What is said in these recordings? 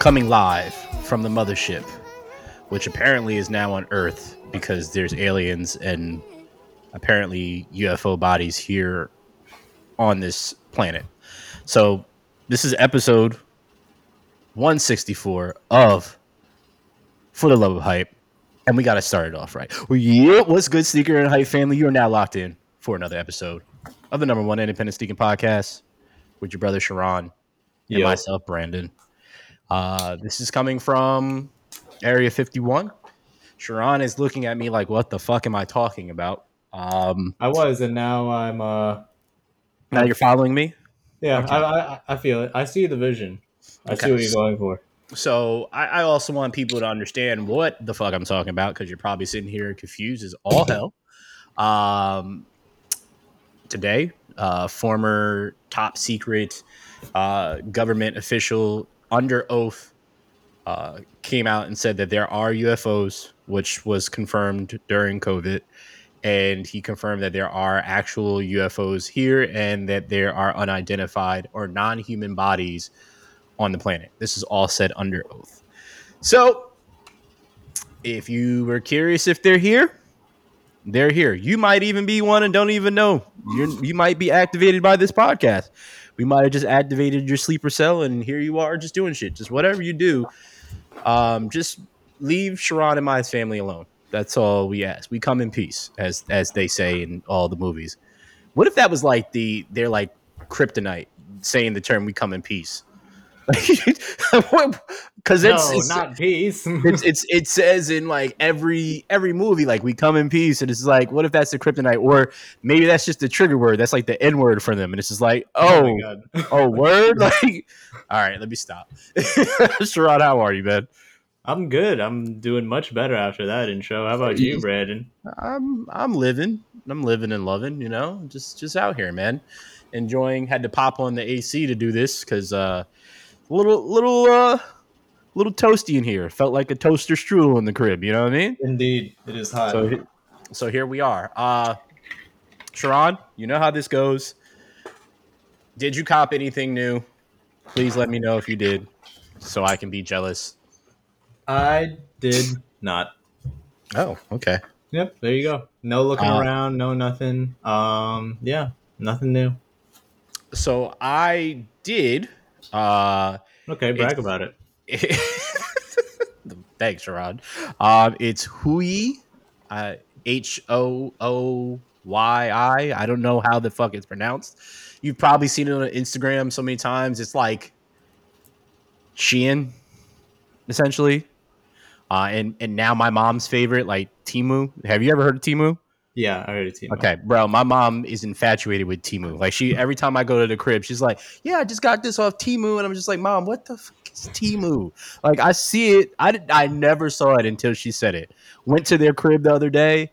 Coming live from the mothership, which apparently is now on Earth because there's aliens and apparently UFO bodies here on this planet. So, this is episode 164 of For the Love of Hype. And we got to start it off right. Well, yeah, what's good, Sneaker and Hype family? You are now locked in for another episode of the number one independent sneaking podcast with your brother Sharon and Yo. myself, Brandon. Uh, this is coming from Area 51. Sharon is looking at me like, what the fuck am I talking about? Um, I was, and now I'm. uh now you're following me? Yeah, Okay. I, I I feel it. I see the vision. I Okay. see what you're going for. So I, I also want people to understand what the fuck I'm talking about because you're probably sitting here confused as all hell. Um, today, uh, former top secret uh, government official under oath uh, came out and said that there are UFOs, which was confirmed during COVID. And he confirmed that there are actual UFOs here and that there are unidentified or non human bodies on the planet. This is all said under oath. So, if you were curious if they're here, they're here. You might even be one and don't even know. You you might be activated by this podcast. We might have just activated your sleeper cell, and here you are, just doing shit. Just whatever you do, um, just leave Sharon and my family alone. That's all we ask. We come in peace, as as they say in all the movies. What if that was like the they're like kryptonite saying the term "we come in peace"? Because it's, no, it's not peace. it's it's it says in like every every movie like we come in peace and it's like what if that's the kryptonite or maybe that's just the trigger word that's like the n word for them and it's just like oh my God. oh word like all right let me stop Sherrod how are you man I'm good. I'm doing much better after that intro. How about you, Brandon? I'm I'm living I'm living and loving you know just just out here man enjoying had to pop on the AC to do this because uh little little uh little toasty in here felt like a toaster strudel in the crib you know what I mean Indeed, it is hot. So, so here we are. Uh, Sharon, you know how this goes. Did you cop anything new? Please let me know if you did, so I can be jealous. I did not. Oh, okay. Yep, there you go. No looking Uh, around, no nothing. Um, yeah, nothing new. So I did. Uh, Okay, brag about it. thanks, Sharon. Um, it's Hui, uh, H O O Y I. I don't know how the fuck it's pronounced. You've probably seen it on Instagram so many times. It's like Shein, essentially. Uh, and and now my mom's favorite, like Temu. Have you ever heard of Temu? Yeah, I already seen. Okay, bro, my mom is infatuated with Temu. Like she, every time I go to the crib, she's like, "Yeah, I just got this off Temu," and I'm just like, "Mom, what the fuck is Temu?" Like I see it, I did, I never saw it until she said it. Went to their crib the other day.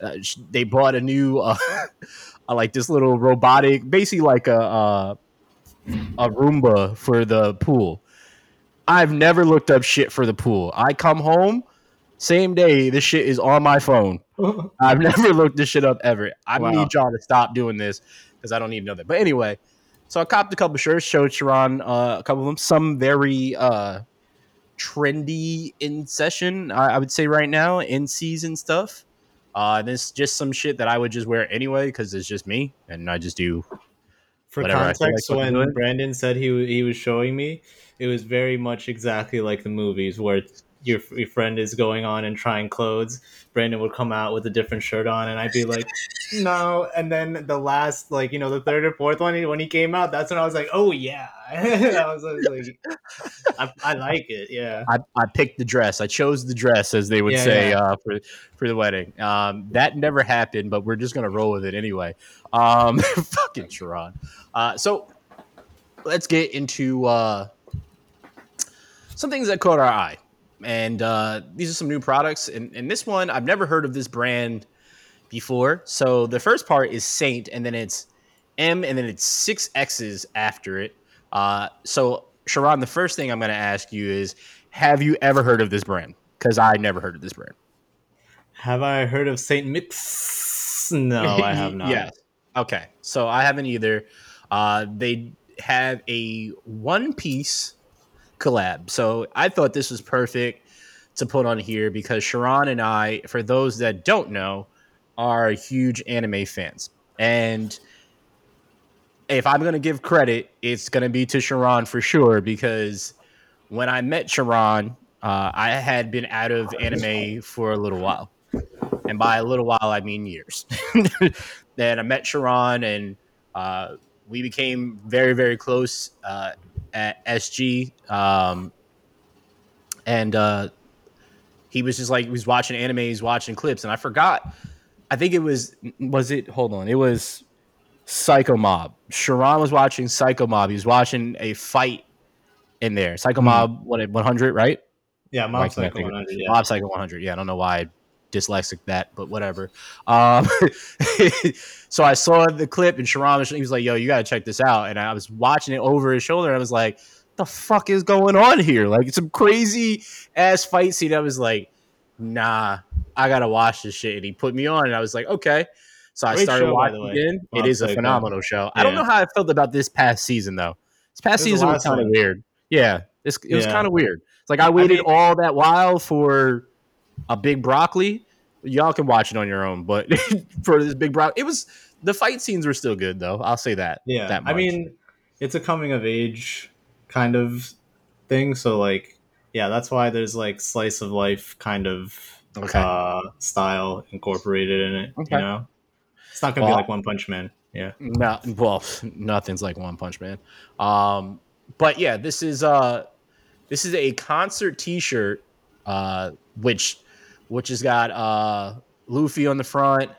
Uh, sh- they bought a new, uh, uh, like this little robotic, basically like a uh, a Roomba for the pool. I've never looked up shit for the pool. I come home, same day, this shit is on my phone. I've never looked this shit up ever. I Wow. need y'all to stop doing this because I don't even know that. But anyway, so I copped a couple shirts, showed Sharon uh, a couple of them, some very uh, trendy in session, I, I would say right now, in season stuff. Uh, this just some shit that I would just wear anyway because it's just me and I just do. For context, like when. Brandon said he he was showing me, it was very much exactly like the movies where your your friend is going on and trying clothes. Brandon would come out with a different shirt on, and I'd be like, "No." And then the last, like you know, the third or fourth one, when he came out, that's when I was like, "Oh yeah." I was like, I, "I like it." Yeah. I, I picked the dress. I chose the dress, as they would Yeah, say yeah. Uh, for for the wedding. Um, that never happened, but we're just gonna roll with it anyway. Um, fucking Sharon. Uh, so let's get into uh, some things that caught our eye, and uh, these are some new products. And, and this one, I've never heard of this brand before. So the first part is Saint, and then it's M, and then it's six X's after it. Uh, so Sharon, the first thing I'm going to ask you is, have you ever heard of this brand? Because I never heard of this brand. Have I heard of Saint Mix? No, I have not. yes. Okay. So I haven't either. Uh, they have a One Piece collab. So I thought this was perfect to put on here because Sharon and I, for those that don't know, are huge anime fans. And if I'm going to give credit, it's going to be to Sharon for sure because when I met Sharon, uh, I had been out of anime for a little while. And by a little while, I mean years. then I met Sharon and uh, we became very, very close uh, at SG. Um, and uh, he was just like, he was watching anime, he's watching clips. And I forgot, I think it was, was it, hold on, it was Psycho Mob. Sharon was watching Psycho Mob. He was watching a fight in there. Psycho mm. Mob, what, 100, right? Yeah, Mob Psycho 100. Yeah. Mob Psycho 100. Yeah, I don't know why I dyslexic that, but whatever. Um, so I saw the clip and Sharam, he was like, "Yo, you gotta check this out." And I was watching it over his shoulder. And I was like, "The fuck is going on here?" Like some crazy ass fight scene. I was like, "Nah, I gotta watch this shit." And he put me on, and I was like, "Okay." So I Great started show, watching again. It is a phenomenal show. Yeah. I don't know how I felt about this past season though. This past season was kind of weird. Yeah, this, it was kind of weird. It's like I waited I mean, all that while for a big broccoli. Y'all can watch it on your own, but for this big broccoli, it was the fight scenes were still good though. I'll say that. Yeah, that I mean, it's a coming of age kind of thing. So like, yeah, that's why there's like slice of life kind of okay. uh, style incorporated in it. Okay. You know, it's not gonna well, be like One Punch Man. Yeah. No, well, nothing's like One Punch Man. Um, but yeah, this is uh, this is a concert T-shirt, uh, which which has got uh, Luffy on the front.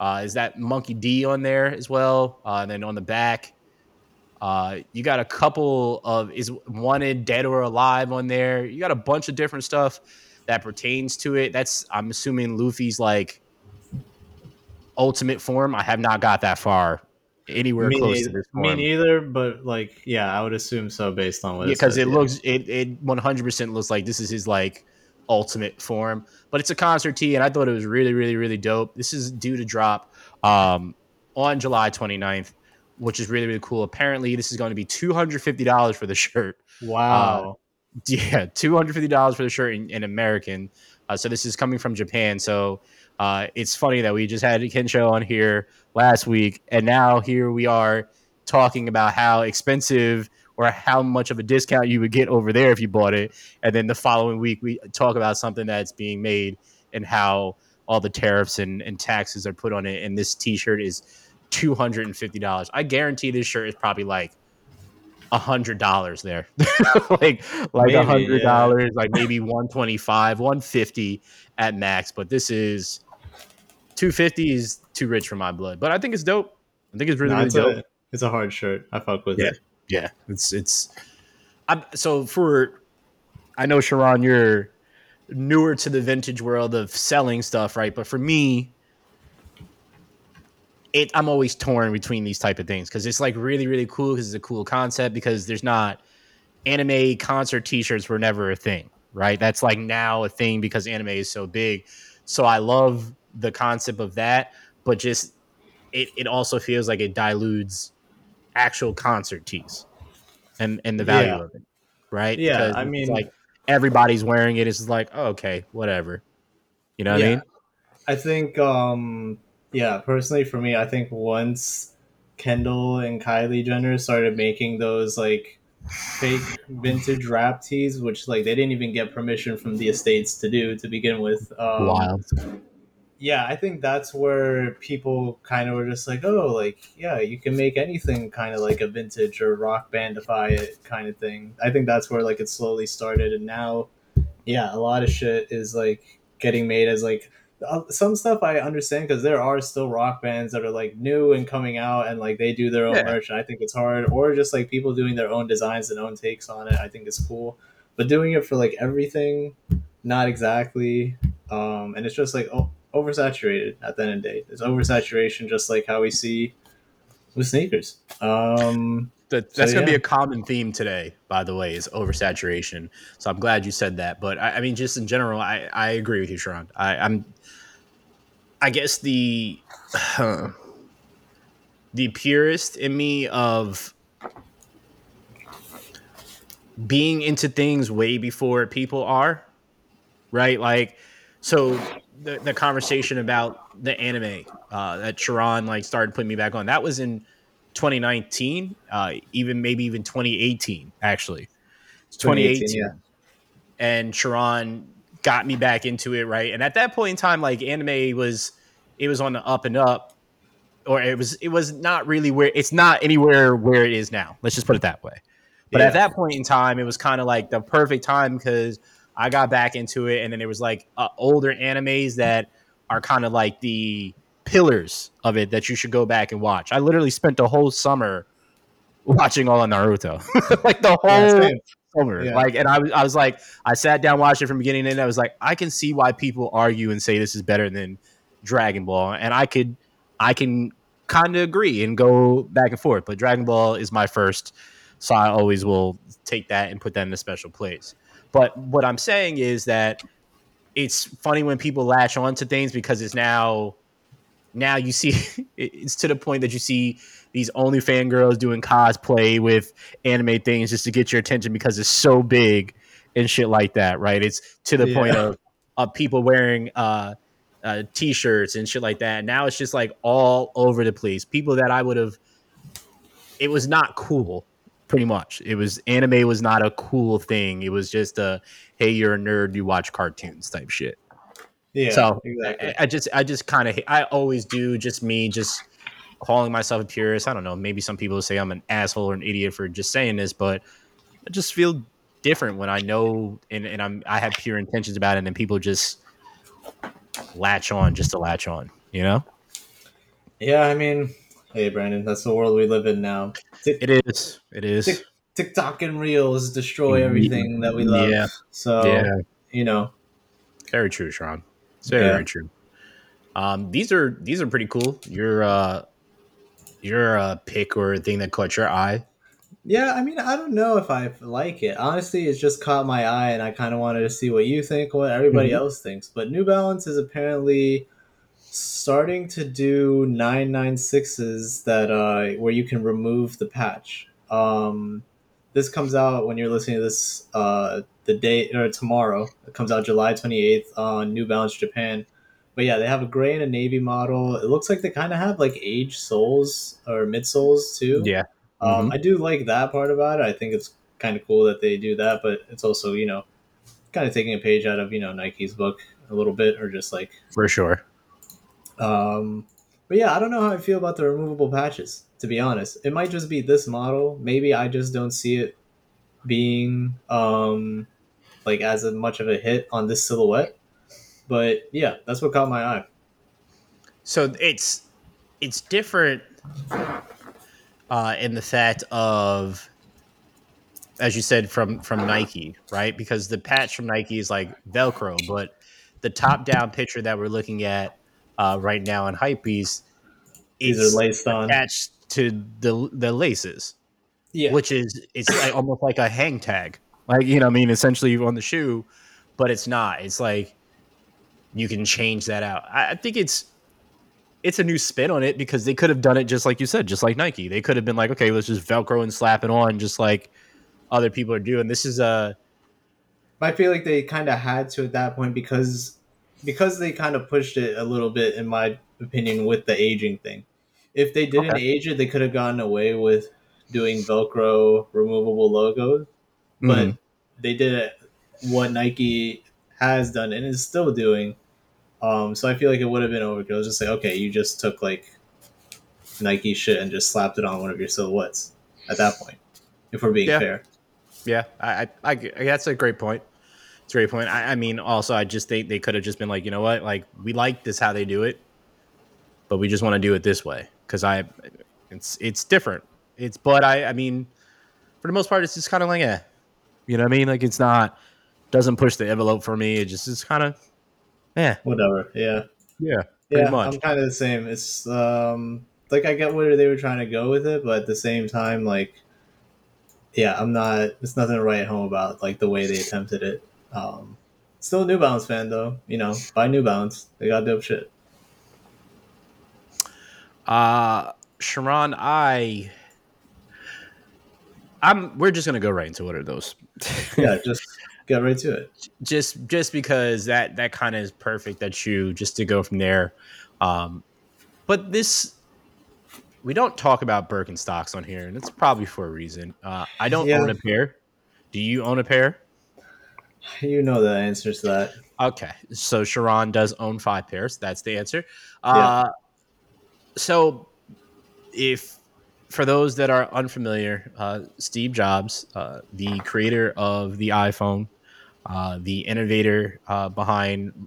Uh, is that Monkey D on there as well? Uh, and then on the back, uh, you got a couple of is wanted dead or alive on there. You got a bunch of different stuff that pertains to it. That's I'm assuming Luffy's like ultimate form. I have not got that far anywhere me close neither, to this form. Me neither, but like yeah, I would assume so based on what because it, it looks it it 100 percent looks like this is his like ultimate form. But it's a concert tee, and I thought it was really, really, really dope. This is due to drop um, on July 29th, which is really, really cool. Apparently, this is going to be $250 for the shirt. Wow. Uh, yeah, $250 for the shirt in, in American. Uh, so this is coming from Japan. So uh, it's funny that we just had Kensho on here last week, and now here we are talking about how expensive or how much of a discount you would get over there if you bought it. And then the following week, we talk about something that's being made and how all the tariffs and, and taxes are put on it. And this t shirt is $250. I guarantee this shirt is probably like a hundred dollars there like like a hundred dollars yeah. like maybe 125 150 at max but this is 250 is too rich for my blood but i think it's dope i think it's really, no, really it's dope a, it's a hard shirt i fuck with yeah. it yeah, it's it's. I'm, so for, I know Sharon, you're newer to the vintage world of selling stuff, right? But for me, it I'm always torn between these type of things because it's like really really cool because it's a cool concept because there's not anime concert T-shirts were never a thing, right? That's like now a thing because anime is so big. So I love the concept of that, but just it it also feels like it dilutes actual concert tees and and the value yeah. of it, right? Yeah, because I mean, like everybody's wearing it. It's like oh, okay, whatever. You know what yeah. I mean? I think, um, yeah, personally for me, I think once Kendall and Kylie Jenner started making those like fake vintage rap tees, which like they didn't even get permission from the estates to do to begin with. Um, Wild yeah, I think that's where people kind of were just like, oh, like, yeah, you can make anything kind of like a vintage or rock bandify it kind of thing. I think that's where like it slowly started. And now, yeah, a lot of shit is like getting made as like uh, some stuff I understand because there are still rock bands that are like new and coming out and like they do their own yeah. merch. And I think it's hard. Or just like people doing their own designs and own takes on it. I think it's cool. But doing it for like everything, not exactly. Um, and it's just like, oh, oversaturated at the end of the day. There's oversaturation, just like how we see with sneakers. Um, that, that's so, going to yeah. be a common theme today, by the way, is oversaturation. So I'm glad you said that. But I, I mean, just in general, I, I agree with you, Sharon. I, I'm I guess the uh, the purist in me of being into things way before people are, right? Like, so the, the conversation about the anime uh, that Sharon like started putting me back on that was in 2019, uh, even maybe even 2018 actually. It's 2018, 2018 yeah. and Sharon got me back into it, right? And at that point in time, like anime was it was on the up and up, or it was it was not really where it's not anywhere where it is now. Let's just put it that way. But yeah. at that point in time, it was kind of like the perfect time because I got back into it, and then there was like uh, older animes that are kind of like the pillars of it that you should go back and watch. I literally spent the whole summer watching all of Naruto, like the whole yeah, summer. Yeah. Like, and I was, I was like, I sat down, watched it from beginning to end. I was like, I can see why people argue and say this is better than Dragon Ball, and I could, I can kind of agree and go back and forth. But Dragon Ball is my first, so I always will take that and put that in a special place. But what I'm saying is that it's funny when people latch on to things because it's now now you see it's to the point that you see these only fangirls doing cosplay with anime things just to get your attention because it's so big and shit like that, right? It's to the yeah. point of of people wearing uh, uh, t-shirts and shit like that. Now it's just like all over the place. People that I would have, it was not cool. Pretty much, it was anime was not a cool thing. It was just a hey, you're a nerd, you watch cartoons type shit. Yeah. So exactly. I, I just I just kind of I always do just me just calling myself a purist. I don't know. Maybe some people say I'm an asshole or an idiot for just saying this, but I just feel different when I know and, and I'm I have pure intentions about it, and then people just latch on just to latch on. You know? Yeah, I mean, hey, Brandon, that's the world we live in now. Tick, it is. It is. Tick, TikTok and Reels destroy everything that we love. Yeah. So yeah. you know. Very true, Sean. Very, yeah. very true. Um, these are these are pretty cool. Your uh, your uh, pick or thing that caught your eye. Yeah, I mean, I don't know if I like it. Honestly, it's just caught my eye, and I kind of wanted to see what you think, what everybody mm-hmm. else thinks. But New Balance is apparently starting to do 996s that uh, where you can remove the patch. Um, this comes out when you're listening to this uh, the day or tomorrow. It comes out July 28th on New Balance Japan. But yeah, they have a gray and a navy model. It looks like they kind of have like age soles or midsoles too. Yeah. Um, mm-hmm. I do like that part about it. I think it's kind of cool that they do that, but it's also, you know, kind of taking a page out of, you know, Nike's book a little bit or just like. For sure. Um, but yeah, I don't know how I feel about the removable patches, to be honest. It might just be this model. Maybe I just don't see it being um, like as much of a hit on this silhouette. But yeah, that's what caught my eye. So it's it's different uh, in the fact of as you said from from Nike, right? Because the patch from Nike is like Velcro, but the top down picture that we're looking at uh, right now on Hypebeast is laced on attached to the the laces, yeah, which is it's like almost like a hang tag like you know, I mean, essentially on the shoe, but it's not. It's like you can change that out. I, I think it's it's a new spin on it because they could have done it just like you said, just like Nike. They could have been like, okay, let's just Velcro and slap it on, just like other people are doing. This is a. I feel like they kind of had to at that point because because they kind of pushed it a little bit, in my opinion, with the aging thing. If they didn't okay. age it, they could have gotten away with doing Velcro removable logos but mm-hmm. they did it what Nike has done and is still doing. Um, so I feel like it would have been overkill. Just say, okay, you just took like Nike shit and just slapped it on one of your silhouettes at that point. If we're being yeah. fair. Yeah, I, I, I, that's a great point. It's a great point. I, I mean, also, I just think they could have just been like, you know what, like we like this how they do it, but we just want to do it this way because I, it's it's different. It's but I, I mean, for the most part, it's just kind of like, yeah, you know what I mean? Like it's not doesn't push the envelope for me. It just is kind of yeah, whatever. Yeah, yeah, yeah. Much. I'm kind of the same. It's um like I get where they were trying to go with it, but at the same time, like yeah, I'm not. It's nothing to write home about like the way they attempted it. Um, still a New Balance fan though. You know, buy New Balance. They got dope shit. Uh Sharon, I I'm we're just gonna go right into what are those. yeah, just get right to it. Just just because that that kind of is perfect that you just to go from there. Um but this we don't talk about Birkenstocks on here, and it's probably for a reason. Uh, I don't Yeah. own a pair. Do you own a pair? You know the answer to that. Okay, so Sharon does own five pairs. That's the answer. Uh, So, if for those that are unfamiliar, uh, Steve Jobs, uh, the creator of the iPhone, uh, the innovator uh, behind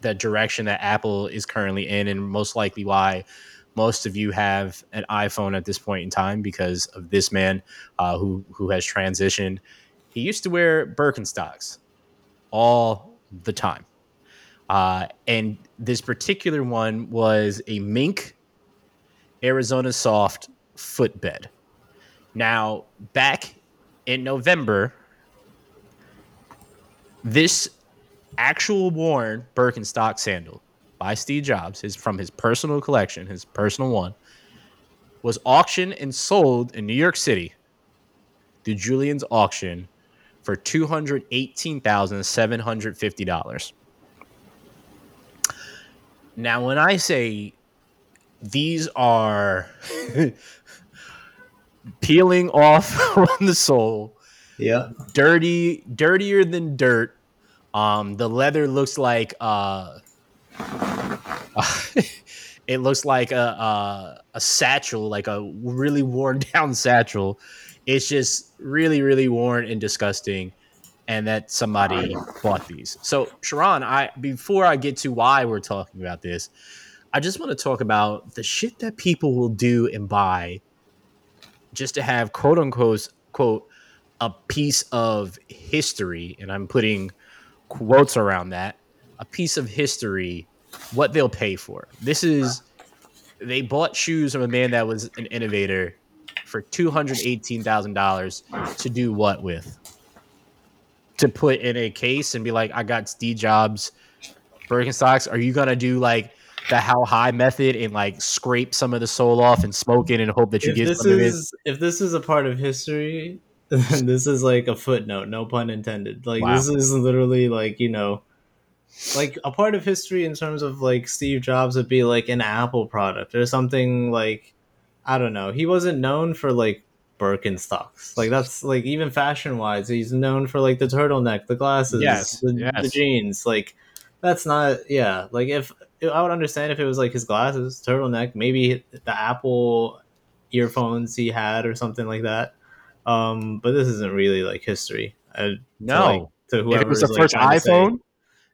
the direction that Apple is currently in, and most likely why most of you have an iPhone at this point in time because of this man uh, who who has transitioned. He used to wear Birkenstocks all the time. Uh, and this particular one was a mink Arizona soft footbed. Now, back in November, this actual worn Birkenstock sandal by Steve Jobs, is from his personal collection, his personal one, was auctioned and sold in New York City through Julien's auction for two hundred eighteen thousand seven hundred fifty dollars. Now, when I say these are peeling off from the sole, Yeah. dirty, dirtier than dirt. Um, the leather looks like uh, it looks like a, a a satchel, like a really worn down satchel. It's just really, really worn and disgusting. And that somebody bought these. So, Sharon, I before I get to why we're talking about this, I just want to talk about the shit that people will do and buy just to have quote unquote quote a piece of history, and I'm putting quotes around that, a piece of history, what they'll pay for. This is they bought shoes from a man that was an innovator for two hundred eighteen thousand dollars to do what with? To put in a case and be like, I got Steve Jobs Birkenstocks. Are you gonna do like the how high method and like scrape some of the soul off and smoke it and hope that you If get this some of it? is if this is a part of history, then this is like a footnote, no pun intended. Like Wow. this is literally like, you know, like a part of history in terms of like Steve Jobs would be like an Apple product or something like I don't know. He wasn't known for like Birkenstocks. Like that's like even fashion wise, he's known for like the turtleneck, the glasses, Yes, the, yes. the jeans. Like that's not yeah. Like if I would understand if it was like his glasses, turtleneck, maybe the Apple earphones he had or something like that. Um, but this isn't really like history. Uh, to, No. like, to if whoever it was the like, first say- iPhone,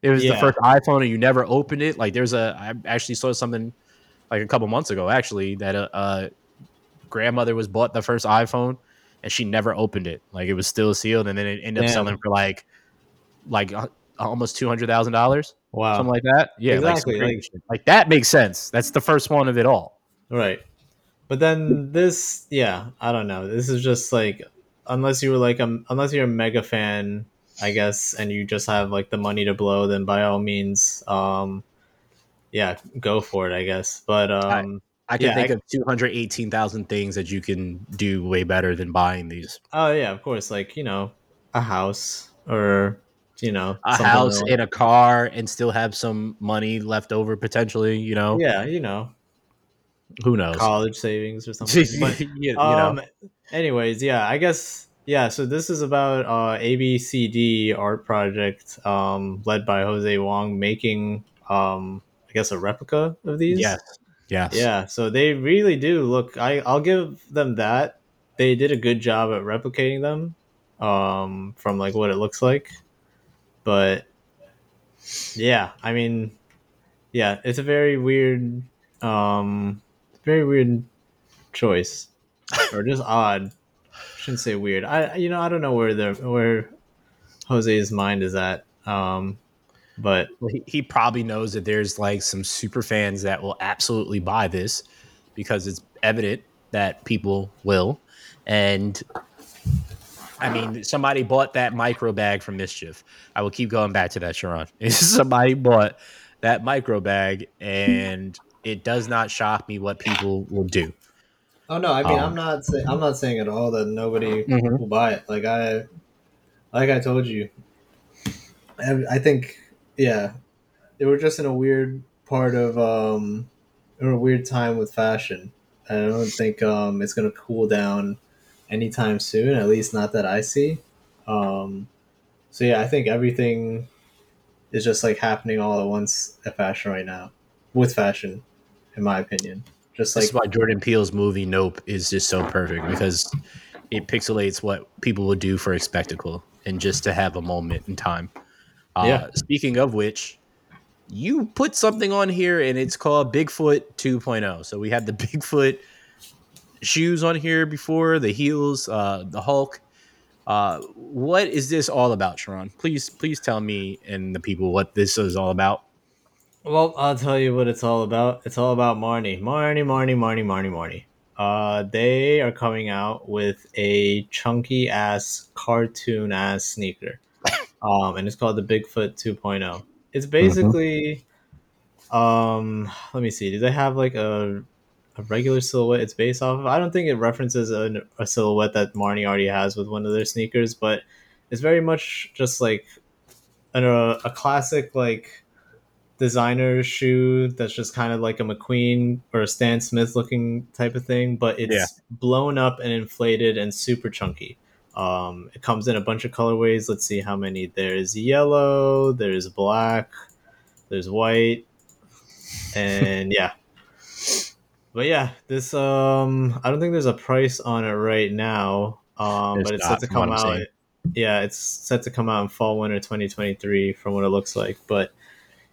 it was the first iPhone, and you never opened it. Like there's a, I actually saw something like a couple months ago, actually, that a, a grandmother was bought the first iPhone, and she never opened it. Like it was still sealed, and then it ended up selling for like, like uh, almost two hundred thousand dollars, wow, something like that. Yeah, like, Exactly, crazy like- like that makes sense. That's the first one of it all. Right. But then this, yeah, I don't know. This is just like, unless you were like, a, unless you're a mega fan, I guess, and you just have like the money to blow, then by all means, um, yeah, go for it, I guess. But um, I can Yeah, think I- of two hundred eighteen thousand things that you can do way better than buying these. oh yeah, of course, like you know, a house or you know, A house like- and a car, and still have some money left over potentially. You know, yeah, you know, who knows? college savings or something. But you, you um know, anyways yeah i guess yeah so this is about uh abcd art project um led by jose wong making um i guess a replica of these yes, yes, yeah so they really do look i i'll give them that. They did a good job at replicating them um from like what it looks like. But yeah i mean yeah it's a very weird um very weird choice. Or just odd. Shouldn't say weird. I you know i don't know where the where jose's mind is at. Um but he, he probably knows that there's like some super fans that will absolutely buy this because it's evident that people will. And I mean, somebody bought that micro bag from MSCHF. I will keep going back to that, Sharon. somebody bought that micro bag and it does not shock me what people will do. Oh no, I mean Um, I'm not say- I'm not saying at all that nobody Mhm. will buy it. Like I like I told you. I, I think yeah, they were just in a weird part of um in a weird time with fashion. I don't think um it's gonna cool down anytime soon, at least not that I see. Um so yeah, I think everything is just like happening all at once at fashion right now. With fashion, in my opinion. Just like That's why Jordan Peele's movie Nope is just so perfect because it pixelates what people would do for a spectacle and just to have a moment in time. Uh, Yeah. Speaking of which, you put something on here and it's called Bigfoot 2.0. So we had the Bigfoot shoes on here before, the heels, uh, the Hulk. Uh, what is this all about, Sharon? Please, please tell me and the people what this is all about. Well, I'll tell you what it's all about. It's all about Marni. Marni, Marni, Marni, Marni, Marni. Uh, they are coming out with a chunky ass cartoon ass sneaker. Um, and it's called the Bigfoot 2.0. It's basically um let me see. Do they have like a a regular silhouette it's based off of? I don't think it references a, a silhouette that Marni already has with one of their sneakers, but it's very much just like an, a, a classic like designer shoe that's just kind of like a McQueen or a Stan Smith looking type of thing, but it's Yeah. blown up and inflated and super chunky. Um, it comes in a bunch of colorways. Let's see how many. There's yellow, there's black, there's white, and yeah. But yeah, this um, I don't think there's a price on it right now. Um, There's but it's not, set to come out. Yeah, it's set to come out in fall winter 2023 from what it looks like. But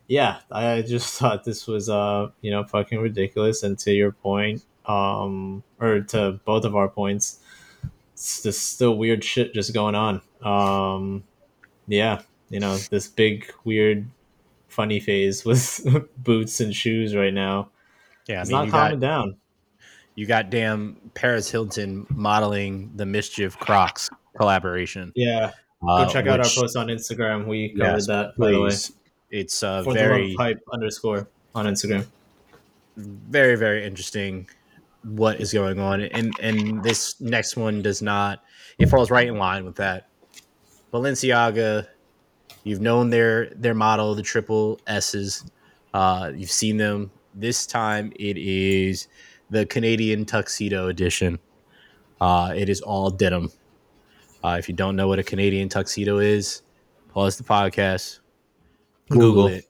yeah, I just thought this was uh, you know, fucking ridiculous. And to your point, um, or to both of our points, it's just still weird shit just going on. Um, yeah, you know, this big weird funny phase with boots and shoes right now. Yeah, I It's mean, not you got, calming down. you got damn Paris Hilton modeling the MSCHF Crocs collaboration. Yeah, Uh, go check out our post on Instagram. We covered Yes, that by the way. It's uh, For very, the love pipe underscore on Instagram. very, very interesting what is going on, and and this next one does not. It falls right in line with that. Balenciaga, you've known their their model, the triple S's. Uh, you've seen them. This time it is the Canadian tuxedo edition. Uh, it is all denim. Uh, if you don't know what a Canadian tuxedo is, pause the podcast, Google, Google. it,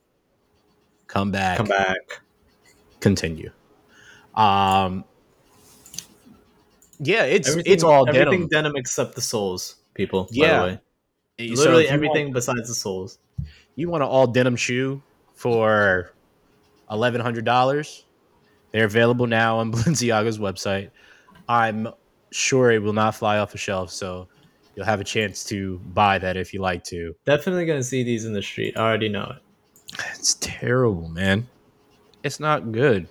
come back, Come back. continue. Um, yeah, it's Everything, it's all everything denim. denim except the soles, people. Yeah. by the way. So literally if everything Want, besides the soles. you want an all denim shoe for eleven hundred dollars? They're available now on Balenciaga's website. I'm sure it will not fly off the shelf, so you'll have a chance to buy that if you like to. Definitely gonna see these in the street. I already know it. It's terrible, man. It's not good.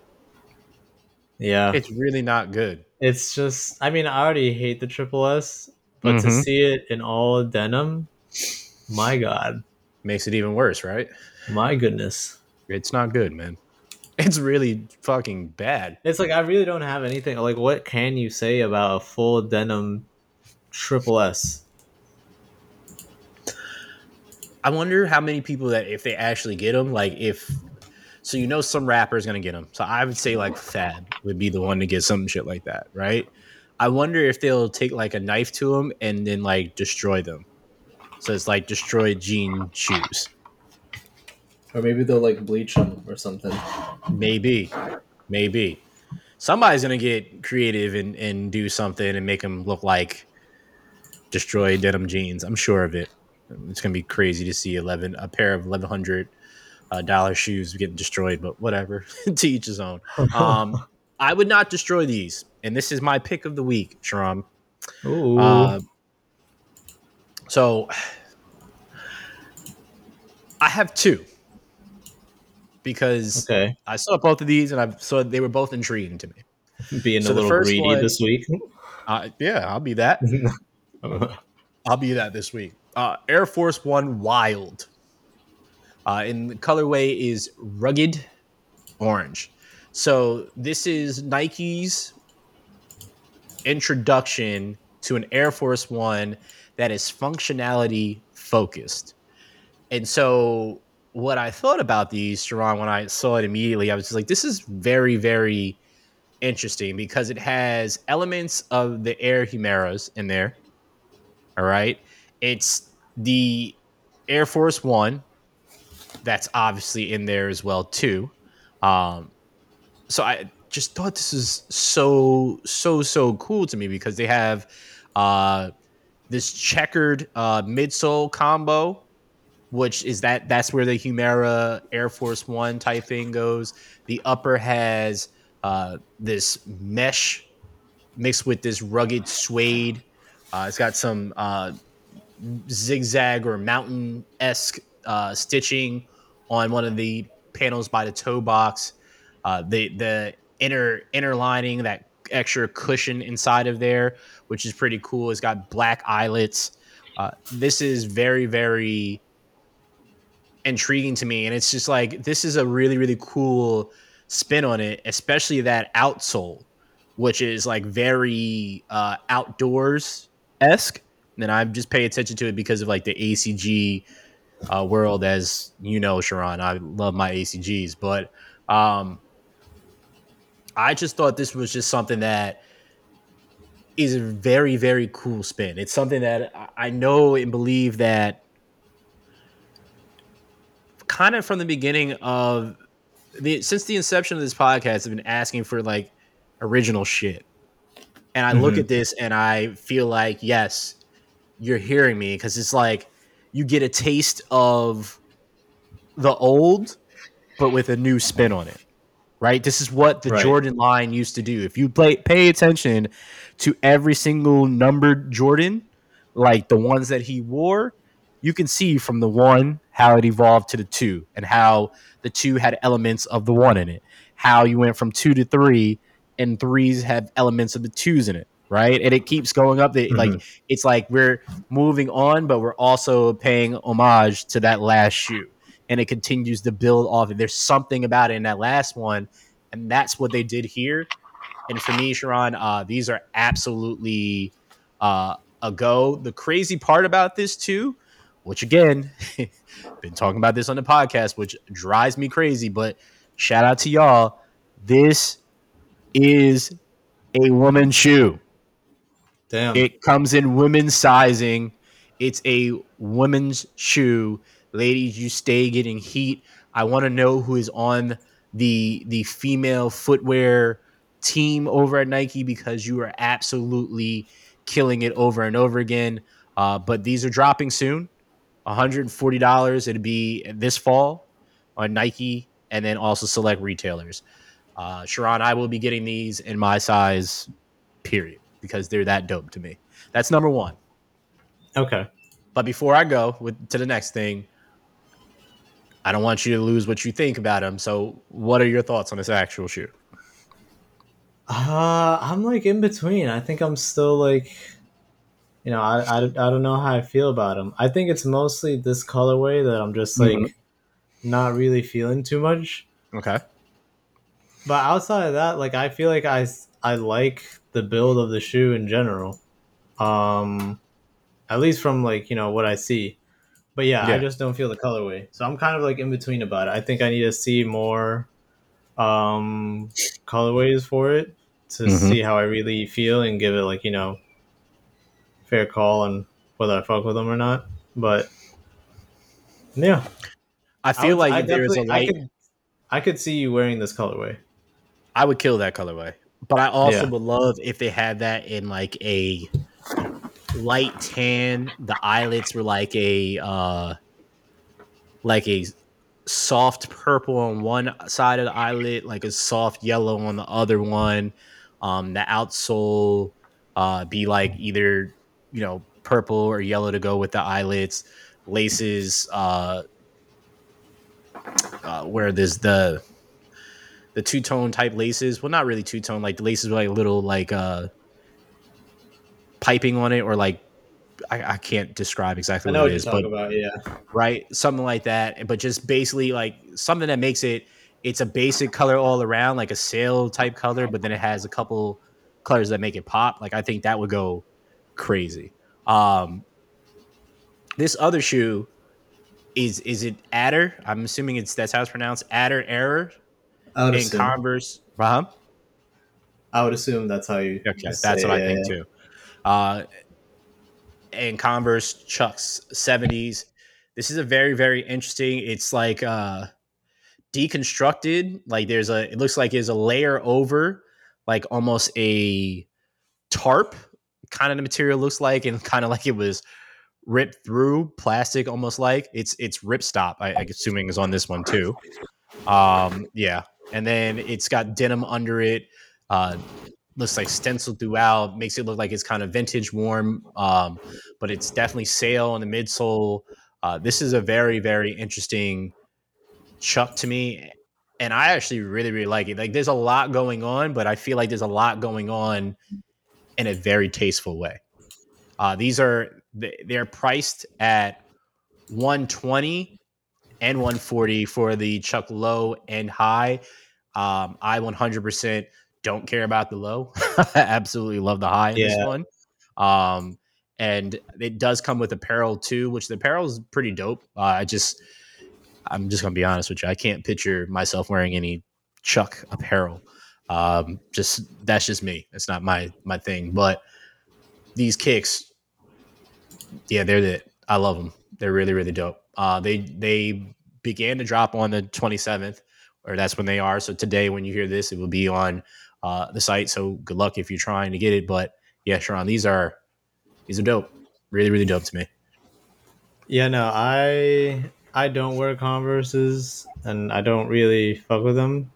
Yeah, It's really not good. It's just. I mean, I already hate the triple S, but to Mhm. see it in all denim, my god, Makes it even worse, right? my goodness. It's not good, man. It's really fucking bad. It's like I really don't have anything. Like, what can you say about a full denim triple S? I wonder how many people that if they actually get them, like if so, you know, some rappers gonna get them. So I would say like Fab would be the one to get some shit like that, right? I wonder if they'll take like a knife to them and then like destroy them. So it's like destroy jean shoes. Or maybe they'll like bleach them or something. Maybe, maybe somebody's gonna get creative and and do something and make them look like destroyed denim jeans. I'm sure of it. It's gonna be crazy to see eleven a pair of eleven hundred uh, dollar shoes getting destroyed, but whatever. to each his own. Um, I would not destroy these, and this is my pick of the week, Shram. Ooh, Uh, so I have two because okay, I saw both of these and I saw they were both intriguing to me. being so a little greedy one- this week. Uh, yeah, I'll be that. I'll be that this week. Uh, Air Force One Wild. Uh, and the colorway is rugged orange. So this is Nike's introduction to an Air Force One that is functionality focused. And so what I thought about these, Sharon, when I saw it immediately, I was like, this is very, very interesting because it has elements of the Air Humaras in there. All right. It's the Air Force One that's obviously in there as well, too. Um, so I just thought this is so, so, so cool to me because they have uh, this checkered uh, midsole combo which is that that's where the Humara Air Force One type thing goes. The upper has uh, this mesh mixed with this rugged suede. Uh, it's got some uh, zigzag or mountain esque uh, stitching on one of the panels by the toe box. Uh, the the inner inner lining that extra cushion inside of there, which is pretty cool. It's got black eyelets. Uh, this is very very intriguing to me. And it's just like this is a really, really cool spin on it, especially that outsole, which is like very uh, outdoors esque. And I just pay attention to it because of like the ACG uh, world, as you know, Sharon. I love my ACGs, but um, I just thought this was just something that is a very, very cool spin. It's something that I know and believe that kind of from the beginning of the since the inception of this podcast, I've been asking for like original shit. And I mm-hmm. look at this and I feel like, yes, you're hearing me because it's like you get a taste of the old, but with a new spin on it. Right? This is what the right. Jordan line used to do. If you play pay attention to every single numbered Jordan, like the ones that he wore, you can see from the one how it evolved to the two and how the two had elements of the one in it. How you went from two to three, and threes have elements of the twos in it, right? And it keeps going up. mm-hmm. Like it's like we're moving on, but we're also paying homage to that last shoe, and it continues to build off it. There's something about it in that last one, and that's what they did here. And for me, Sharon, uh, these are absolutely uh, a go. The crazy part about this too which again, been talking about this on the podcast, which drives me crazy. But shout out to y'all. This is a woman's shoe. Damn. It comes in women's sizing. It's a women's shoe. Ladies, you stay getting heat. I want to know who is on the the female footwear team over at Nike because you are absolutely killing it over and over again. Uh, but these are dropping soon. $140 it'd be this fall on Nike and then also select retailers. Uh, Sharon, I will be getting these in my size, period, because they're that dope to me. That's number one. Okay. But before I go with, to the next thing, I don't want you to lose what you think about them. So, what are your thoughts on this actual shoe? Uh, I'm like in between. I think I'm still like you know, I, I, I don't know how I feel about them. I think it's mostly this colorway that I'm just like mm-hmm. not really feeling too much. Okay. But outside of that, like I feel like I I like the build of the shoe in general. Um at least from like, you know, what I see. But yeah, yeah, I just don't feel the colorway. So I'm kind of like in between about it. I think I need to see more um colorways for it to mm-hmm. see how I really feel and give it like, you know, fair call on whether I fuck with them or not. But yeah, I feel I would, like I there's a light. I could, I could see you wearing this colorway. I would kill that colorway, but I also yeah. would love if they had that in like a light tan. The eyelets were like a uh, like a soft purple on one side of the eyelid, like a soft yellow on the other one. Um, the outsole uh, be like either you know purple or yellow to go with the eyelets, laces. Uh, uh, where there's the the two tone type laces. Well, not really two tone. Like the laces with like little like uh piping on it, or like I, I can't describe exactly what, what it is, but about, yeah, right, something like that. But just basically like something that makes it it's a basic color all around, like a sail type color, but then it has a couple colors that make it pop. Like I think that would go crazy. Um, this other shoe is is it Adder? I'm assuming it's that's how it's pronounced. Adder Error in assume. Converse. Uh-huh. I would assume that's how you. Okay, that's what I think too. Uh, and Converse Chucks 70s. This is a very very interesting. It's like uh deconstructed. Like there's a it looks like there's a layer over like almost a tarp kind of the material looks like and kind of like it was ripped through plastic almost like it's it's ripstop I, I assuming is on this one too um yeah and then it's got denim under it uh looks like stenciled throughout makes it look like it's kind of vintage warm um but it's definitely sail on the midsole. Uh this is a very very interesting chuck to me and i actually really really like it. Like there's a lot going on but i feel like there's a lot going on in a very tasteful way. Uh these are they're priced at 120 and 140 for the Chuck low and high. Um, I 100% don't care about the low. I absolutely love the high in yeah. this one. Um, and it does come with apparel too, which the apparel is pretty dope. Uh, I just, I'm just gonna be honest with you. I can't picture myself wearing any Chuck apparel. Um, just that's just me. It's not my my thing. But these kicks yeah, they're the I love them. They're really really dope. Uh, they they began to drop on the 27th, or that's when they are. So today, when you hear this, it will be on uh, the site. So good luck if you're trying to get it. But yeah, Sharon, these are these are dope. Really really dope to me. Yeah, no, I I don't wear Converses and I don't really fuck with them.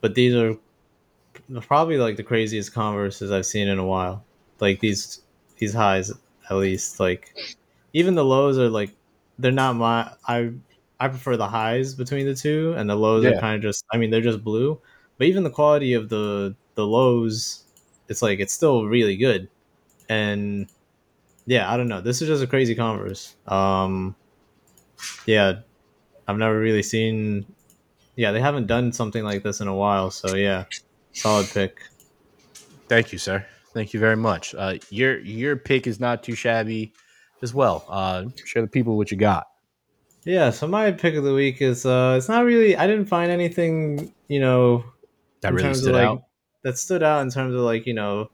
But these are probably like the craziest Converses I've seen in a while. Like these these highs at least like even the lows are like they're not my I I prefer the highs between the two and the lows yeah. are kind of just I mean they're just blue. But even the quality of the the lows it's like it's still really good. And yeah I don't know. This is just a crazy converse. Um yeah I've never really seen yeah they haven't done something like this in a while so yeah. Solid pick. Thank you sir. Thank you very much. Uh, your your pick is not too shabby as well. Uh, share the people what you got. Yeah, so my pick of the week is uh, it's not really. I didn't find anything you know that really stood like, out. That stood out in terms of like you know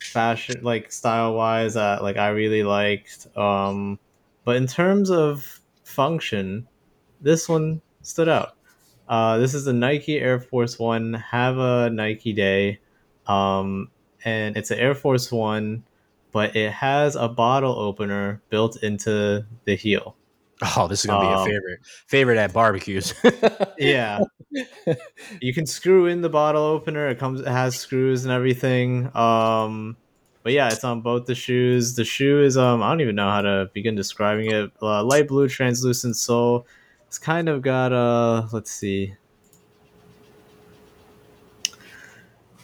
fashion like style wise that like I really liked. Um, but in terms of function, this one stood out. Uh, this is the Nike Air Force One. Have a Nike day. Um, and it's an Air Force One, but it has a bottle opener built into the heel. Oh, this is gonna be um, a favorite favorite at barbecues. yeah, you can screw in the bottle opener. It comes, it has screws and everything. Um, but yeah, it's on both the shoes. The shoe is um, I don't even know how to begin describing it. Uh, light blue translucent sole. It's kind of got a uh, let's see,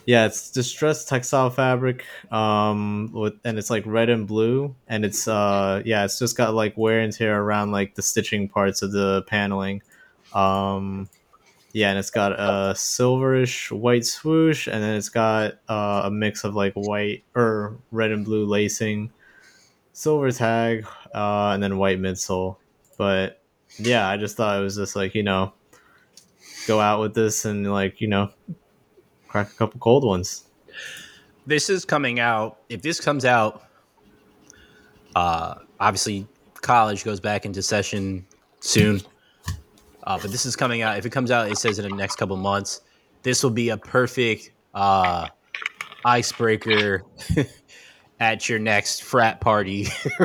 Yeah, it's distressed textile fabric, um, with and it's like red and blue, and it's uh, yeah, it's just got like wear and tear around like the stitching parts of the paneling, um, yeah, and it's got a silverish white swoosh, and then it's got uh, a mix of like white or red and blue lacing, silver tag, uh, and then white midsole. But yeah, I just thought it was just like you know, go out with this and like you know crack a couple cold ones. This is coming out. If this comes out, uh, obviously college goes back into session soon. Uh, but this is coming out. If it comes out, it says in the next couple months. This will be a perfect uh, icebreaker at your next frat party.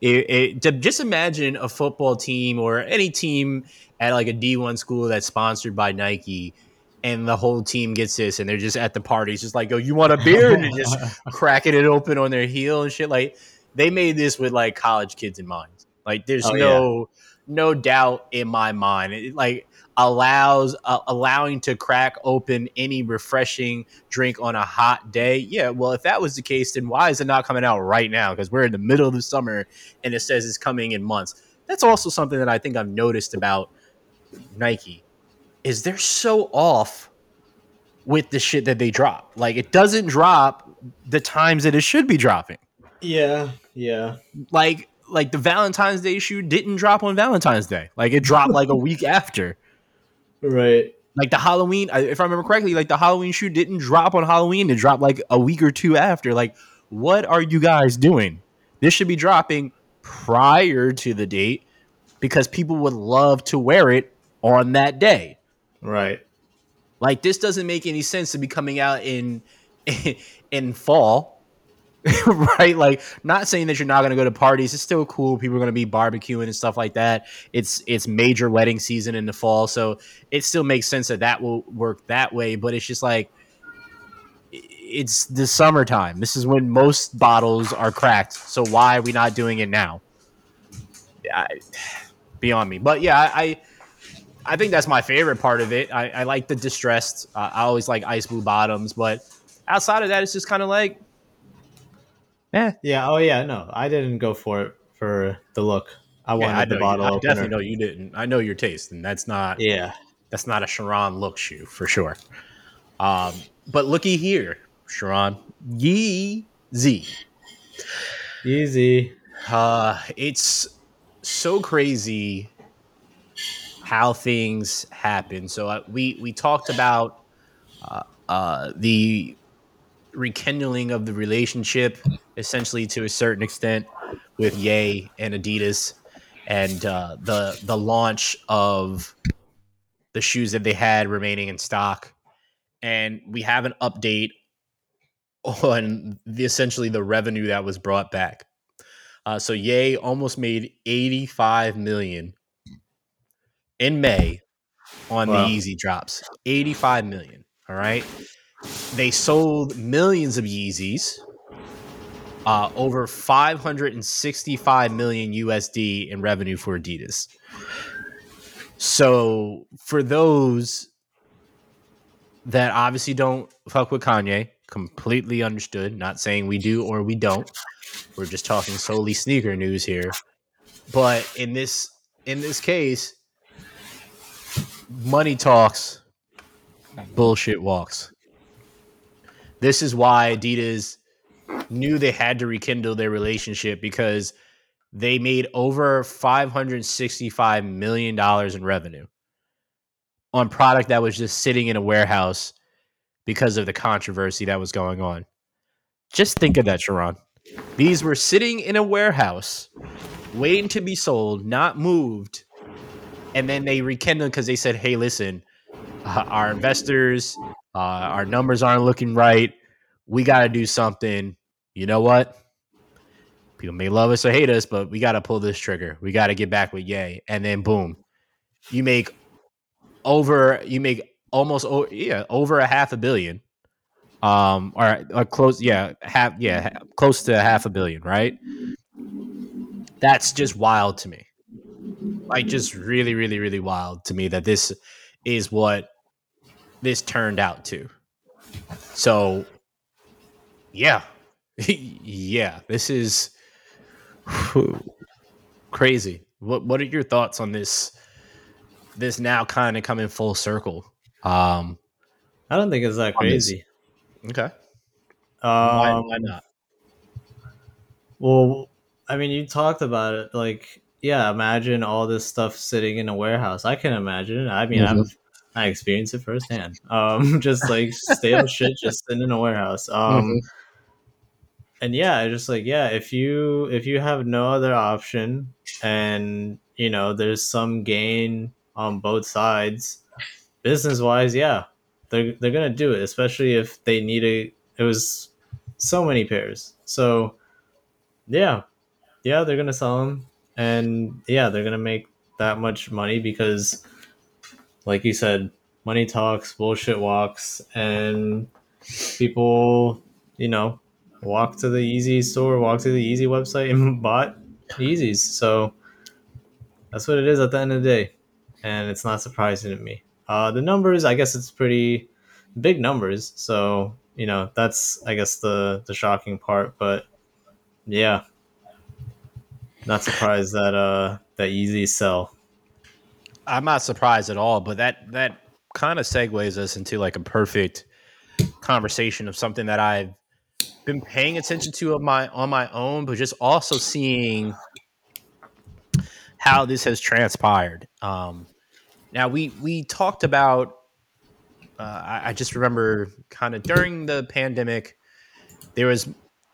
it, it, just imagine a football team or any team at like a D1 school that's sponsored by Nike and the whole team gets this and they're just at the party. It's just like oh you want a beer? And just cracking it open on their heel and shit. Like they made this with like college kids in mind like there's oh, no yeah. no doubt in my mind. It like allows uh, allowing to crack open any refreshing drink on a hot day. Yeah well if that was the case then why is it not coming out right now? Because we're in the middle of the summer and it says it's coming in months. That's also something that i think i've noticed about nike is they're so off with the shit that they drop. Like it doesn't drop the times that it should be dropping. Yeah, yeah. Like like the Valentine's Day shoe didn't drop on Valentine's Day. Like it dropped like a week after. Right. Like the Halloween, if I remember correctly, like the Halloween shoe didn't drop on Halloween. It dropped like a week or two after. Like, what are you guys doing? This should be dropping prior to the date because people would love to wear it on that day. Right. Like this doesn't make any sense to be coming out in in in fall. right? Like not saying that you're not going to go to parties. It's still cool. People are going to be barbecuing and stuff like that. It's it's major wedding season in the fall, so it still makes sense that that will work that way, but it's just like it's the summertime. This is when most bottles are cracked. So why are we not doing it now? I, beyond me. But yeah, I, I I think that's my favorite part of it. I, I like the distressed. Uh, I always like ice blue bottoms, but outside of that, it's just kind of like, yeah, yeah. Oh yeah, no, I didn't go for it for the look. I wanted yeah, I the bottle. You, I definitely know you didn't. I know your taste, and that's not. Yeah, that's not a Sharon look shoe for sure. Um, but looky here, Sharon Yeezy. Yeezy. Uh, it's so crazy how things happen. So uh, we we talked about uh, uh, the rekindling of the relationship, essentially to a certain extent, with Ye and Adidas, and uh, the the launch of the shoes that they had remaining in stock. And we have an update on the essentially the revenue that was brought back. Uh, so Ye almost made 85 million in May on wow. the Yeezy drops. 85 million. All right. They sold millions of Yeezys, uh, over 565 million USD in revenue for Adidas. So for those that obviously don't fuck with Kanye, completely understood. Not saying we do or we don't. We're just talking solely sneaker news here. But in this in this case, money talks, bullshit walks. This is why Adidas knew they had to rekindle their relationship because they made over $565 million in revenue on product that was just sitting in a warehouse because of the controversy that was going on. Just think of that, Sharon. These were sitting in a warehouse waiting to be sold, not moved. And then they rekindled because they said, hey, listen, uh, our investors, uh, our numbers aren't looking right. We got to do something. You know what? People may love us or hate us, but we got to pull this trigger. We got to get back with Ye." And then boom, you make over, you make almost, oh, yeah, over a half a billion. Um, or, or close, yeah, half, yeah, close to half a billion, right? That's just wild to me. Like, just really, really, really wild to me that this is what this turned out to. So, yeah, yeah, this is crazy. What What are your thoughts on this? This now kind of coming full circle. Um, I don't think it's that crazy. Okay. Um, why, why not? Well, I mean, you talked about it. Like, yeah, imagine all this stuff sitting in a warehouse. I can imagine. I mean, mm-hmm. I've I experienced it firsthand. Um, just like stale shit just sitting in a warehouse. Um, mm-hmm. and yeah, I just like yeah, if you if you have no other option, and you know there's some gain on both sides, business wise, yeah, they're they're gonna do it, especially if they need a. It was so many pairs, so yeah, yeah, they're gonna sell them, and yeah, they're gonna make that much money because like you said, money talks, bullshit walks, and people, you know, walk to the Yeezy store, walk to the Yeezy website, and bought Yeezys. So that's what it is at the end of the day, and it's not surprising to me. Uh, the numbers, I guess, it's pretty big numbers. So you know, that's I guess the the shocking part. But yeah, not surprised that uh that easy sell. I'm not surprised at all, but that that kind of segues us into like a perfect conversation of something that I've been paying attention to of my on my own, but just also seeing how this has transpired. Um, now we we talked about. Uh, I, I just remember kind of during the pandemic, there was.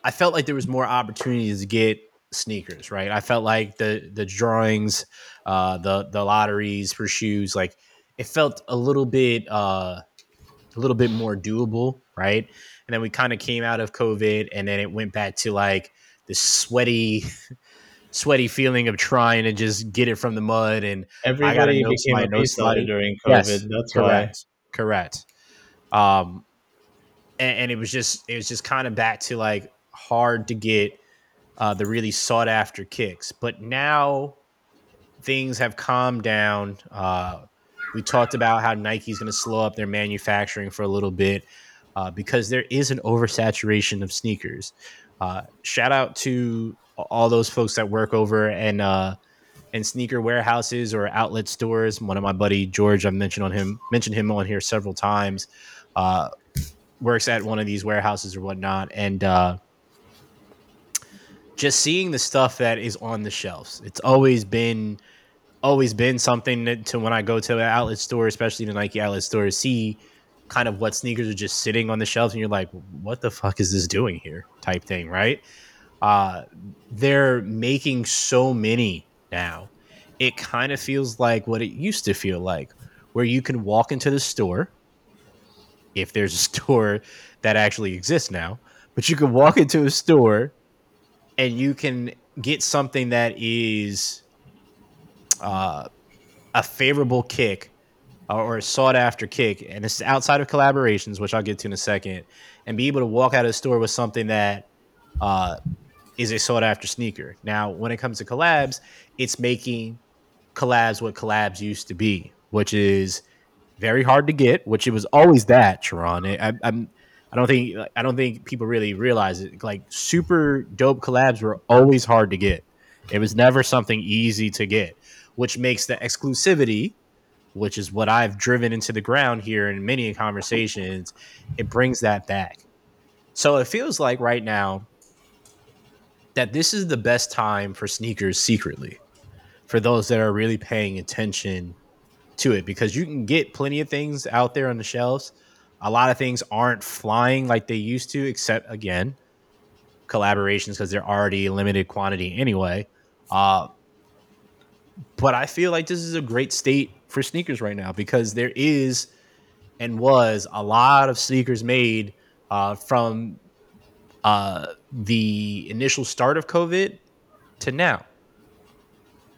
I felt like there was more opportunities to get sneakers, right? I felt like the the drawings, uh, the the lotteries for shoes, like it felt a little bit uh, a little bit more doable, right? And then we kind of came out of COVID, and then it went back to like this sweaty, sweaty feeling of trying to just get it from the mud. And everybody became somebody, a know during COVID. Yes, That's correct, why. Correct. Um, and, and it was just it was just kind of back to like hard to get uh, the really sought after kicks. But now things have calmed down. Uh, we talked about how Nike's going to slow up their manufacturing for a little bit uh, because there is an oversaturation of sneakers. Uh, shout out to all those folks that work over and uh, in sneaker warehouses or outlet stores. One of my buddy George, I've mentioned on him mentioned him on here several times. Uh, works at one of these warehouses or whatnot, and uh, just seeing the stuff that is on the shelves. It's always been always been something that, to when I go to an outlet store, especially the Nike outlet store, see kind of what sneakers are just sitting on the shelves, and you're like, "What the fuck is this doing here?" Type thing, right? Uh, they're making so many now. It kind of feels like what it used to feel like, where you can walk into the store, if there's a store that actually exists now, but you can walk into a store and you can get something that is uh, a favorable kick or a sought after kick, and is outside of collaborations, which I'll get to in a second, and be able to walk out of the store with something that uh, is a sought after sneaker. Now, when it comes to collabs, it's making collabs what collabs used to be, which is very hard to get, which it was always that, Sharon. I, I'm I don't think I don't think people really realize it. Like super dope collabs were always hard to get. It was never something easy to get, which makes the exclusivity, which is what I've driven into the ground here in many conversations, it brings that back. So it feels like right now that this is the best time for sneakers secretly for those that are really paying attention to it because you can get plenty of things out there on the shelves a lot of things aren't flying like they used to, except again, collaborations because they're already limited quantity anyway. Uh, but I feel like this is a great state for sneakers right now because there is and was a lot of sneakers made uh, from uh, the initial start of COVID to now.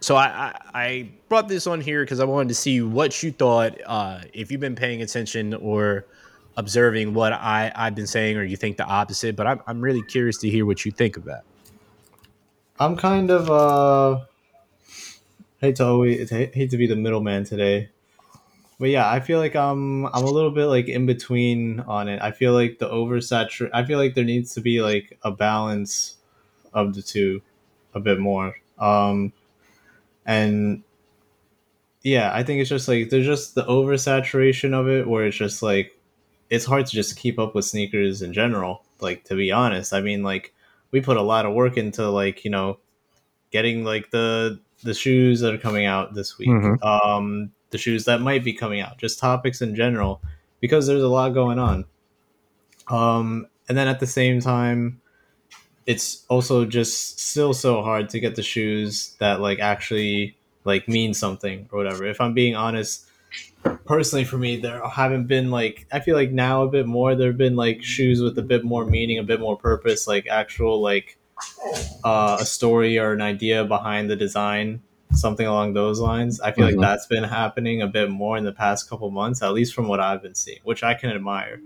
So I, I, I brought this on here because I wanted to see what you thought, uh, if you've been paying attention or observing what I, I've been saying, or you think the opposite. But I'm, I'm really curious to hear what you think of that. I'm kind of uh hate to always hate, to be the middleman today, but yeah, I feel like I'm I'm a little bit like in between on it. I feel like the oversaturate. I feel like there needs to be like a balance of the two, a bit more. Um, and yeah, I think it's just like there's just the oversaturation of it, where it's just like it's hard to just keep up with sneakers in general. Like to be honest, I mean, like we put a lot of work into like you know getting like the the shoes that are coming out this week, mm-hmm. um, the shoes that might be coming out, just topics in general, because there's a lot going on. Um, and then at the same time, it's also just still so hard to get the shoes that like actually like mean something or whatever. If I'm being honest, personally for me there haven't been like i feel like now a bit more there have been like shoes with a bit more meaning a bit more purpose like actual like uh, a story or an idea behind the design something along those lines. I feel mm-hmm. like that's been happening a bit more in the past couple months at least from what i've been seeing which i can admire.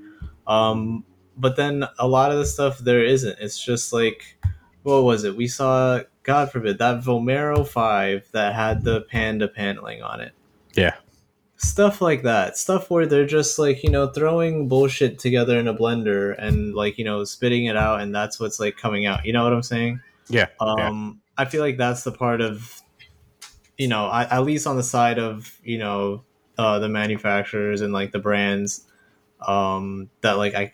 Um, but then a lot of the stuff there isn't. It's just like what was it? We saw god forbid that vomero 5 that had the panda paneling on it. Yeah stuff like that stuff where they're just like you know throwing bullshit together in a blender and like you know spitting it out and that's what's like coming out you know what i'm saying yeah um yeah. i feel like that's the part of you know I, at least on the side of you know uh, the manufacturers and like the brands um, that like I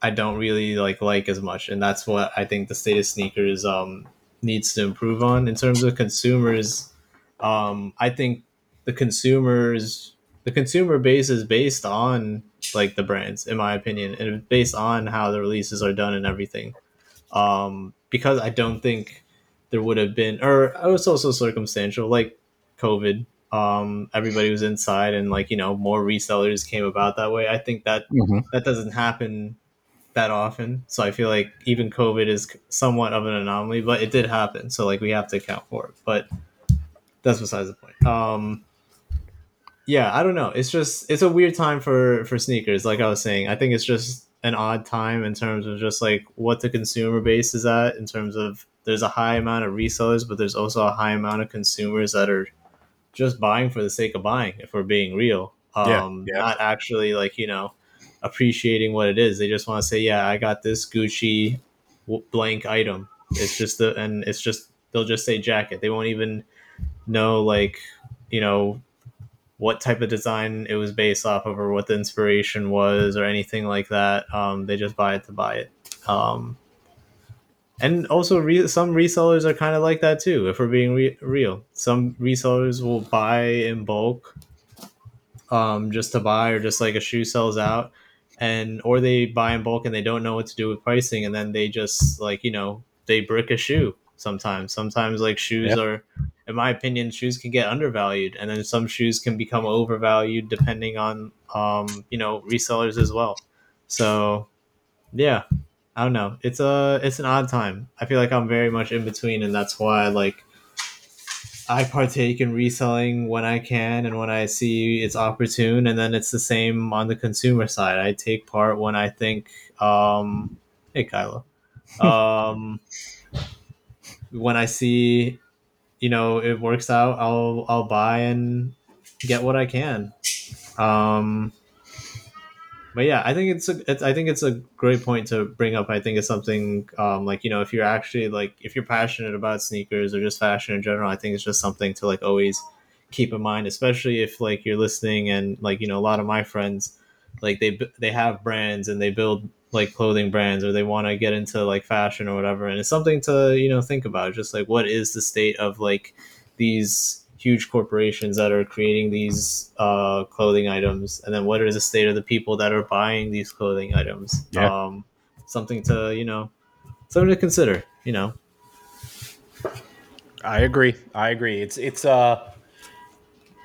I don't really like like as much, and that's what I think the state of sneakers um, needs to improve on in terms of consumers. Um, I think the consumers the consumer base is based on like the brands, in my opinion, and based on how the releases are done and everything. Um, because I don't think there would have been, or it was also circumstantial, like COVID. Um, everybody was inside, and like you know, more resellers came about that way. I think that Mhm. that doesn't happen that often, so I feel like even COVID is somewhat of an anomaly, but it did happen. So like we have to account for it. But that's besides the point. Um, yeah, I don't know. It's just it's a weird time for for sneakers. Like I was saying, I think it's just an odd time in terms of just like what the consumer base is at. In terms of there's a high amount of resellers, but there's also a high amount of consumers that are just buying for the sake of buying. If we're being real, Yeah, um, yeah. not actually like you know appreciating what it is. They just want to say, yeah, I got this Gucci w- blank item. It's just the and it's just they'll just say jacket. They won't even know like you know what type of design it was based off of or what the inspiration was or anything like that. Um, they just buy it to buy it. Um, and also, re- some resellers are kind of like that too. If we're being re- real, some resellers will buy in bulk, um, just to buy, or just like a shoe sells out, and or they buy in bulk and they don't know what to do with pricing, and then they just like you know they brick a shoe. Sometimes, sometimes like shoes Yep. are in my opinion, shoes can get undervalued, and then some shoes can become overvalued depending on, um, you know, resellers as well. So, yeah, I don't know. It's a it's an odd time. I feel like I'm very much in between, and that's why like I partake in reselling when I can and when I see it's opportune, and then it's the same on the consumer side. I take part when I think, um, hey Kylo, um, when I see you know it works out i'll i'll buy and get what i can. Um but yeah i think it's a it's, i think it's a great point to bring up. I think it's something um like you know if you're actually like if you're passionate about sneakers or just fashion in general i think it's just something to like always keep in mind especially if like you're listening and like you know a lot of my friends like they they have brands and they build like clothing brands or they want to get into like fashion or whatever and it's something to you know think about just like what is the state of like these huge corporations that are creating these uh, clothing items and then what is the state of the people that are buying these clothing items Yeah. um, something to you know something to consider you know I agree. I agree. It's it's uh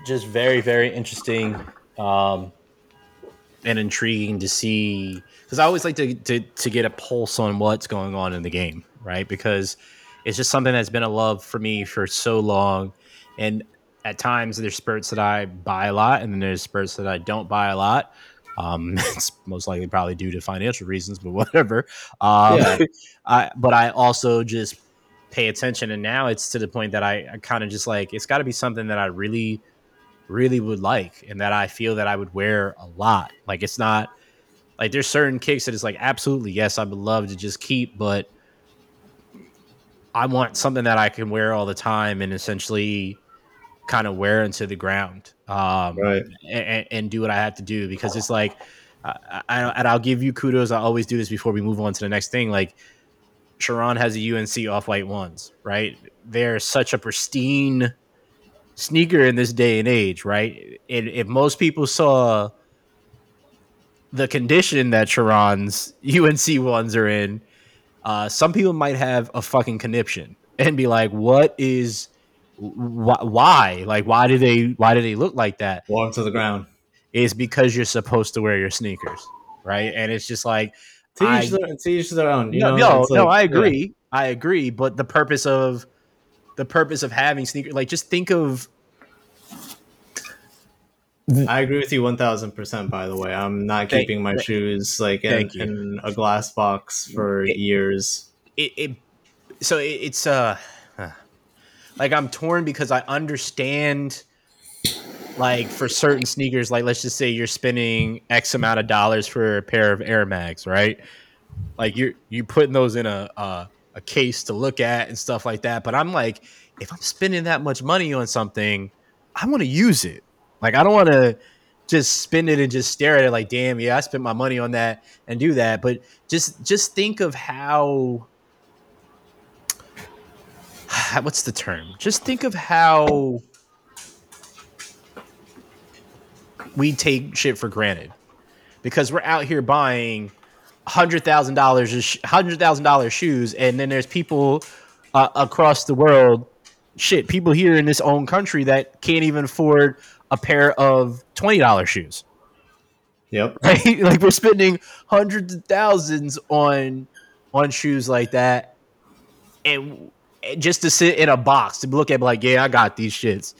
just very very interesting um and intriguing to see because I always like to, to to get a pulse on what's going on in the game, right? Because it's just something that's been a love for me for so long, and at times there's spurts that I buy a lot, and then there's spurts that I don't buy a lot. Um, it's most likely probably due to financial reasons, but whatever. Um, Yeah. I, but I also just pay attention, and now it's to the point that I, I kind of just like it's got to be something that I really, really would like, and that I feel that I would wear a lot. Like it's not like there's certain kicks that it's like absolutely yes, I would love to just keep, but I want something that I can wear all the time and essentially kind of wear into the ground. Um, Right. and, and do what I have to do because it's like, I, I, and I'll give you kudos. I always do this before we move on to the next thing. Like, Sharon has a UNC off white ones, right? They're such a pristine sneaker in this day and age, right? And if most people saw the condition that Sharon's UNC ones are in, uh, some people might have a fucking conniption and be like, "What is? Wh- why? Like, why do they? Why do they look like that?" walk to the ground Is because you're supposed to wear your sneakers, right? And it's just like, to I- each, their, to each their own you no, know no, like- I yeah. agree, I agree. But the purpose of the purpose of having sneakers, like, just think of I agree with you one thousand percent. By the way, I'm not Thank- keeping my shoes like in, in a glass box for It- years. it, it so it, it's uh like I'm torn because I understand like for certain sneakers, like let's just say you're spending X amount of dollars for a pair of Air Max, right? Like you're you putting those in a, a a case to look at and stuff like that. But I'm like, if I'm spending that much money on something, I want to use it. Like I don't want to just spend it and just stare at it like, damn, yeah, I spent my money on that and do that. But just just think of how what's the term? Just think of how we take shit for granted because we're out here buying hundred thousand dollars, hundred thousand dollars shoes, and then there's people uh, across the world, shit, people here in this own country that can't even afford a pair of twenty dollars shoes. Yep. Right? Like we're spending hundreds of thousands on on shoes like that, and just to sit in a box to look at like, yeah, I got these shits.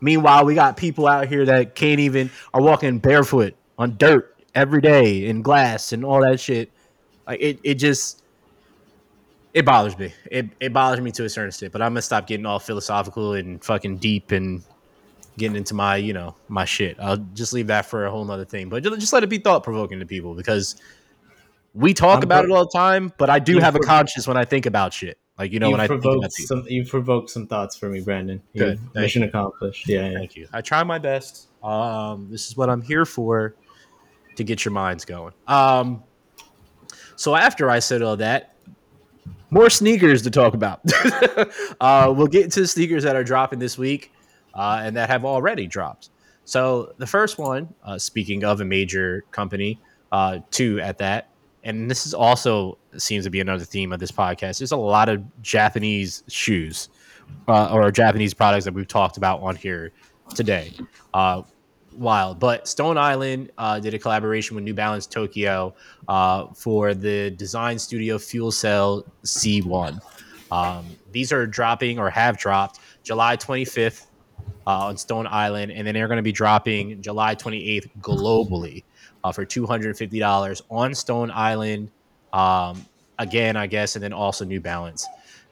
Meanwhile, we got people out here that can't even are walking barefoot on dirt every day in glass and all that shit. Like it, it just it bothers me. It it bothers me to a certain extent. But I'm gonna stop getting all philosophical and fucking deep and getting into my you know my shit. I'll just leave that for a whole nother thing. But just, just let it be thought provoking to people because we talk I'm about pro- it all the time. But I do You have a conscience when I think about shit. Like you know you when I think about some. You provoked some thoughts for me, Brandon. Good. Mission accomplished. Yeah, yeah. Thank you. I try my best. Um, this is what I'm here for to get your minds going. Um, so after I said all that, more sneakers to talk about. uh, we'll get into the sneakers that are dropping this week uh, and that have already dropped. So the first one, uh, speaking of a major company, uh, two at that, and this is also seems to be another theme of this podcast. There's a lot of Japanese shoes uh, or Japanese products that we've talked about on here today. Uh, wild. But Stone Island uh, did a collaboration with New Balance Tokyo for the design studio Fuel Cell C1. Um, these are dropping or have dropped July 25th uh, on Stone Island, and then they're going to be dropping July 28th globally uh, for $250 on Stone Island. Um, again, I guess, and then also New Balance.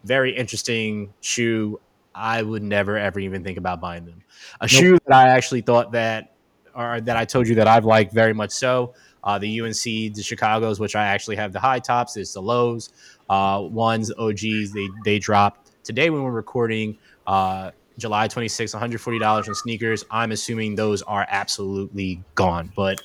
Very interesting shoe. I would never ever even think about buying them. A shoe that I actually thought that, or that I told you that I've liked very much so. Uh, the UNC, the Chicago's, which I actually have the high tops. There's the lows, uh, ones, OGs. They they dropped today when we're recording. Uh, July 26th, $140 on sneakers. I'm assuming those are absolutely gone, but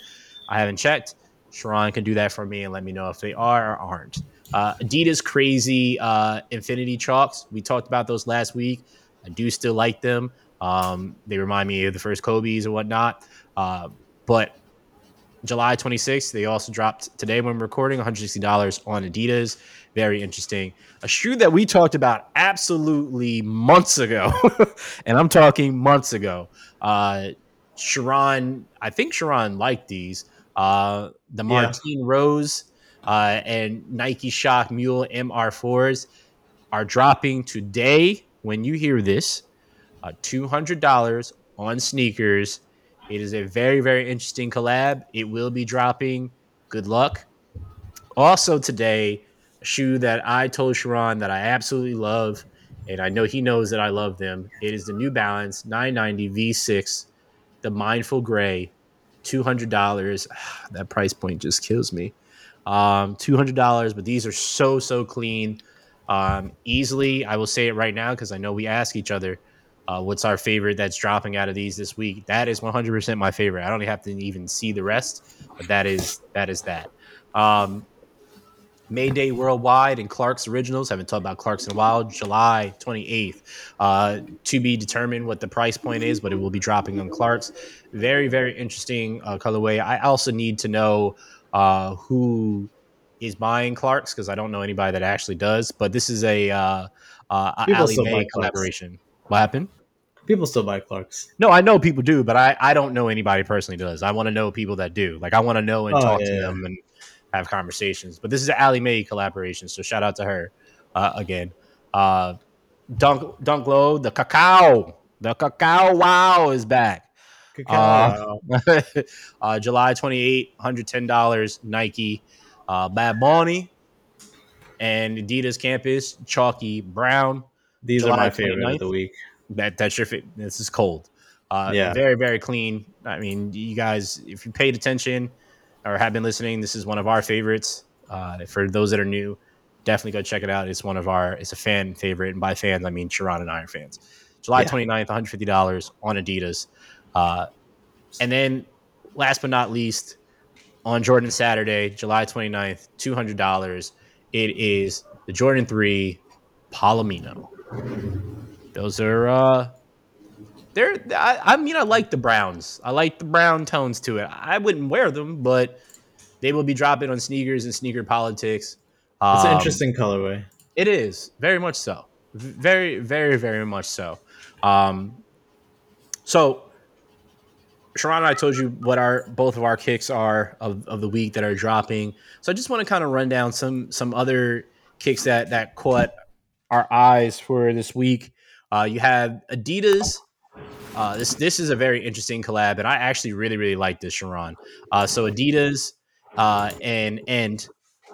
I haven't checked. Sharon can do that for me and let me know if they are or aren't. Uh, Adidas crazy uh, Infinity chalks. We talked about those last week. I do still like them. Um, they remind me of the first Kobe's and whatnot. Uh, but July 26th, they also dropped today when recording $160 on Adidas. Very interesting. A shoe that we talked about absolutely months ago. and I'm talking months ago. Uh, Sharon, I think Sharon liked these. Uh, the Yeah. Martine Rose uh, and Nike Shox Mule MR4s are dropping today when you hear this. Uh, $200 on sneakers. It is a very, very interesting collab. It will be dropping. Good luck. Also, today, shoe that I told Sharon that I absolutely love, and I know he knows that I love them. It is the New Balance 990 V6, the Mindful Gray, $200. That price point just kills me. Um, $200, but these are so, so clean. Um, easily, I will say it right now because I know we ask each other uh, what's our favorite that's dropping out of these this week. That is 100% my favorite. I don't have to even see the rest, but that is that is that. Um, Mayday Worldwide and Clark's Originals. Haven't talked about Clark's in a while. July 28th. Uh, to be determined what the price point is, but it will be dropping on Clark's. Very, very interesting uh, colorway. I also need to know uh, who is buying Clark's because I don't know anybody that actually does. But this is a, uh, uh, a Ali May buy Clark's. collaboration. What happened? People still buy Clark's. No, I know people do, but I, I don't know anybody personally does. I want to know people that do. Like I want to know and Oh, talk yeah, to yeah. them and have conversations. But this is an Allie Mae collaboration, so shout out to her uh, again. Uh, Dunk Dunk Low, the cacao, the cacao wow is back. Cacao. uh, July 28, $110 Nike. Uh, Bad Bunny and Adidas Campus, Chalky Brown. These July are my favorite 29th? of the week. That that's your fa- this is cold. Uh, Yeah. very very clean. I mean, you guys, if you paid attention or have been listening, this is one of our favorites. Uh, for those that are new, definitely go check it out. It's one of our. It's a fan favorite, and by fans I mean Sharon and I are fans. July Yeah. 29th, 150 dollars on Adidas. Uh, And then, last but not least, on Jordan Saturday, July 29th, $200. It is the Jordan 3 Palomino. Those are, uh, they're, I, I mean, I like the browns. I like the brown tones to it. I wouldn't wear them, but they will be dropping on sneakers and sneaker politics. It's an Um, interesting colorway. It is very much so. Very, very, very much so. Um, so, Sharon and I told you what our both of our kicks are of, of the week that are dropping. So I just want to kind of run down some some other kicks that that caught our eyes for this week. Uh, you have Adidas. Uh, this this is a very interesting collab, and I actually really really like this, Sharon. Uh, so Adidas uh, and and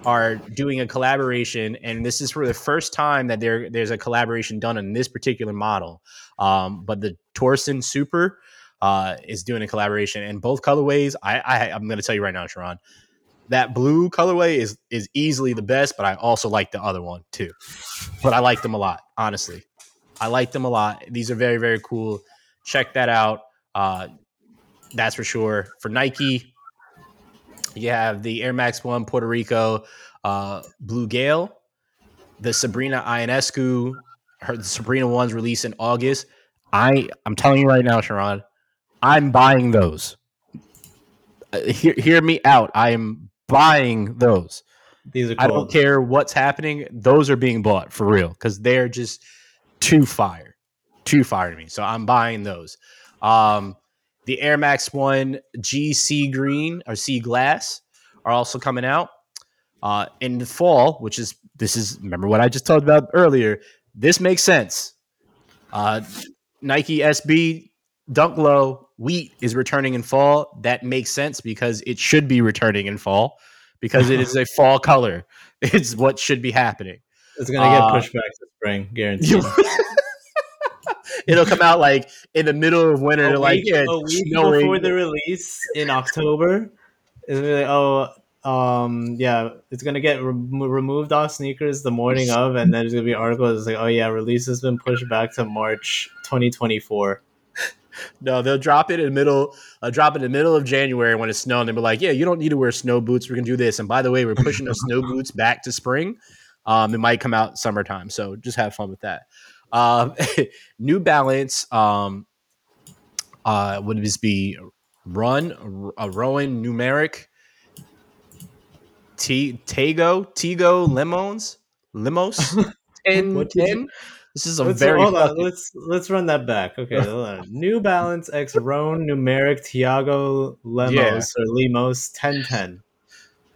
are doing a collaboration, and this is for the first time that there there's a collaboration done on this particular model. Um, but the Torsion Super uh, is doing a collaboration, and both colorways. I, I I'm going to tell you right now, Sharon, that blue colorway is is easily the best, but I also like the other one too. But I like them a lot, honestly. I like them a lot. These are very very cool. Check that out. Uh, that's for sure. For Nike, you have the Air Max One Puerto Rico uh, Blue Gale, the Sabrina Ionescu, her the Sabrina ones released in August. I I'm telling you right now, Sharon, I'm buying those. Uh, hear, hear me out. I am buying those. These are I don't care what's happening. Those are being bought for real because they're just too fire, too fire to me. So I'm buying those. Um, the Air Max One GC Green or Sea Glass are also coming out uh, in the fall, which is this is remember what I just talked about earlier. This makes sense. Uh, Nike SB Dunk Low Wheat is returning in fall. That makes sense because it should be returning in fall because it is a fall color. It's what should be happening. It's gonna get Uh, pushed back to spring, guaranteed. It'll come out like in the middle of winter. a like, week, yeah, a week snowing. before the release in October, it's like, oh, um, yeah, it's gonna get rem- removed off sneakers the morning of, and then there's gonna be articles like, oh yeah, release has been pushed back to March 2024. No, they'll drop it in the middle. Uh, drop it in the middle of January when it's snowing. They'll be like, "Yeah, you don't need to wear snow boots. We're gonna do this." And by the way, we're pushing those snow boots back to spring. Um, it might come out summertime, so just have fun with that. Um, New Balance. Um, uh, would this be Run a Rowan Numeric? T Tago Tigo Limos Limos and What did you- ten. This is a Let's, very hold on, let's let's run that back. Okay. New Balance X Roan Numeric Tiago Lemos Yeah. or Limos 1010.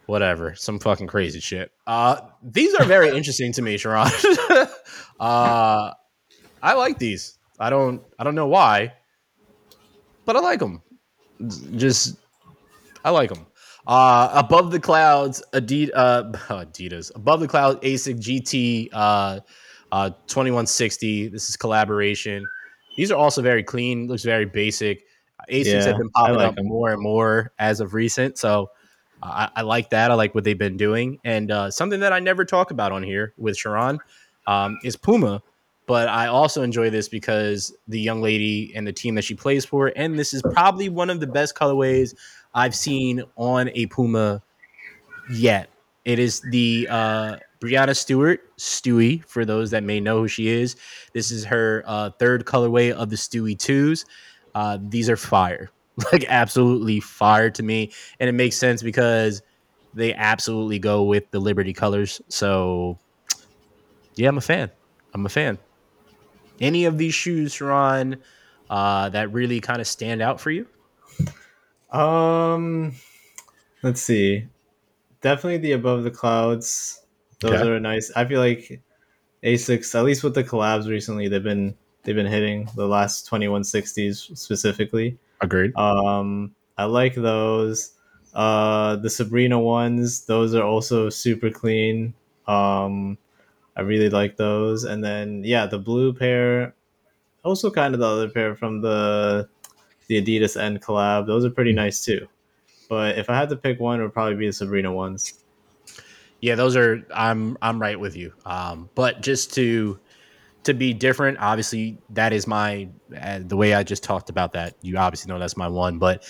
whatever, some fucking crazy shit. Uh, these are very interesting to me, Sharon. uh, I like these. I don't, I don't know why, but I like them. Just, I like them. Uh, above the clouds, Adidas, uh, Adidas, above the cloud, ASIC GT, uh, uh, 2160. This is collaboration. These are also very clean. Looks very basic. ASICs Yeah, have been popping like up 'em. more and more as of recent. So I, I like that. I like what they've been doing. And uh, something that I never talk about on here with Sharon um, is Puma. But I also enjoy this because the young lady and the team that she plays for, and this is probably one of the best colorways I've seen on a Puma yet. It is the uh, Breanna Stewart, Stewie, for those that may know who she is. This is her uh, third colorway of the Stewie 2s. Uh, these are fire, like absolutely fire to me. And it makes sense because they absolutely go with the Liberty colors. So, yeah, I'm a fan. I'm a fan. Any of these shoes, Sharon, uh, that really kind of stand out for you? Um, let's see. Definitely the above the clouds. Those Okay. are nice. I feel like Asics, at least with the collabs recently, they've been they've been hitting the last twenty one sixties specifically. Agreed. Um, I like those. Uh, the Sabrina ones, those are also super clean. Um, I really like those. And then yeah, the blue pair, also kind of the other pair from the the Adidas N collab. Those are pretty nice too. But if I had to pick one, it would probably be the Sabrina ones. Yeah, those are. I'm I'm right with you. Um, but just to to be different. Obviously, that is my uh, the way I just talked about that. You obviously know that's my one, but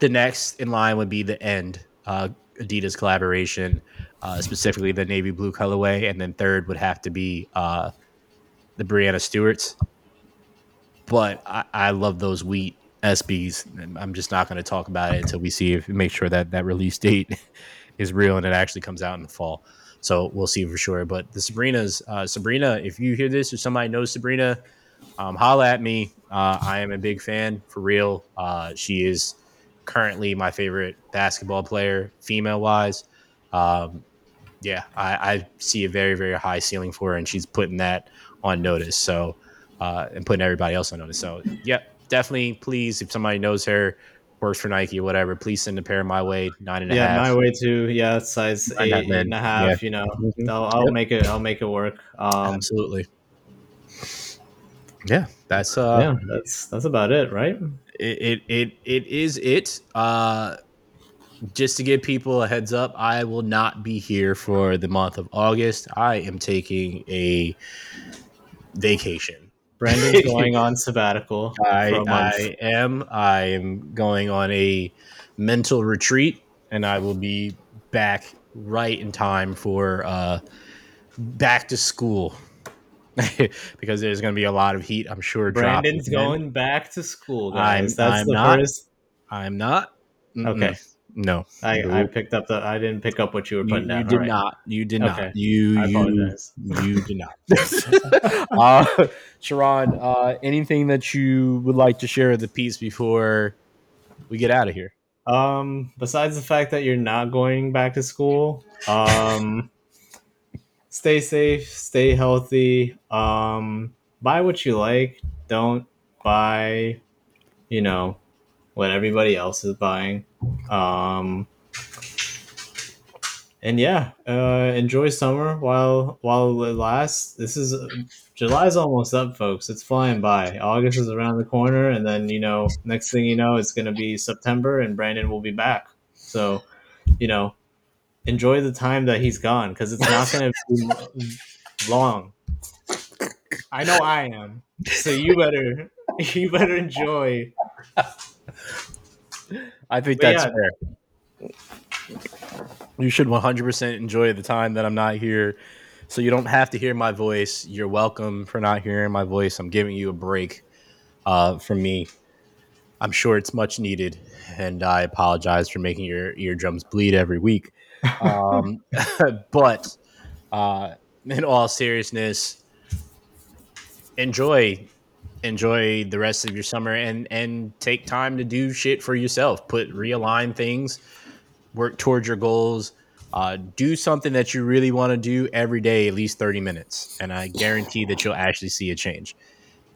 the next in line would be the end uh, Adidas collaboration, uh, specifically the navy blue colorway, and then third would have to be uh, the Breanna Stewart's. But I, I love those wheat SBs. I'm just not going to talk about it until we see if make sure that that release date is real and it actually comes out in the fall. So we'll see for sure. But the Sabrina's, uh, Sabrina, if you hear this or somebody knows Sabrina, um, holla at me. Uh, I am a big fan for real. Uh, she is currently my favorite basketball player, female wise. Um, yeah, I, I, see a very, very high ceiling for her, and she's putting that on notice. So, uh, and putting everybody else on notice. So, yeah, definitely, please, if somebody knows her, works for Nike or whatever, please send a pair my way, nine and a yeah, half. my way too. Yeah, size eight, eight and a half. Yeah. You know, mm-hmm. I'll, I'll yep. make it. I'll make it work. Um, Absolutely. Yeah, that's uh, yeah, that's that's about it, right? It it it, it is it. Uh, just to give people a heads up, I will not be here for the month of August. I am taking a vacation. Brandon's going on sabbatical. I, I am. I am going on a mental retreat, and I will be back right in time for uh, back to school. because there's going to be a lot of heat, I'm sure. Brandon's going back to school, guys. I'm, That's I'm the not, first. I'm not. Mm-mm. Okay. No, I, I picked up the. I didn't pick up what you were putting you, down. You did right. not. You did okay. not. You. I apologize. You, you did not. uh, Sharon, uh, anything that you would like to share with the piece before we get out of here? Um, besides the fact that you're not going back to school, um, stay safe, stay healthy. Um, buy what you like. Don't buy, you know, what everybody else is buying. Um, and yeah, uh, enjoy summer while while it lasts. This is July's almost up, folks. It's flying by. August is around the corner, and then you know, next thing you know, it's gonna be September, and Brandon will be back. So, you know, enjoy the time that he's gone because it's not gonna be long. I know I am. So you better you better enjoy I think but that's yeah. fair. You should 100% enjoy the time that I'm not here. So you don't have to hear my voice. You're welcome for not hearing my voice. I'm giving you a break uh, from me. I'm sure it's much needed, and I apologize for making your eardrums bleed every week. Um, but uh, in all seriousness, enjoy enjoy the rest of your summer and and take time to do shit for yourself. Put realign things, work towards your goals. Uh, do something that you really want to do every day, at least 30 minutes. And I guarantee that you'll actually see a change.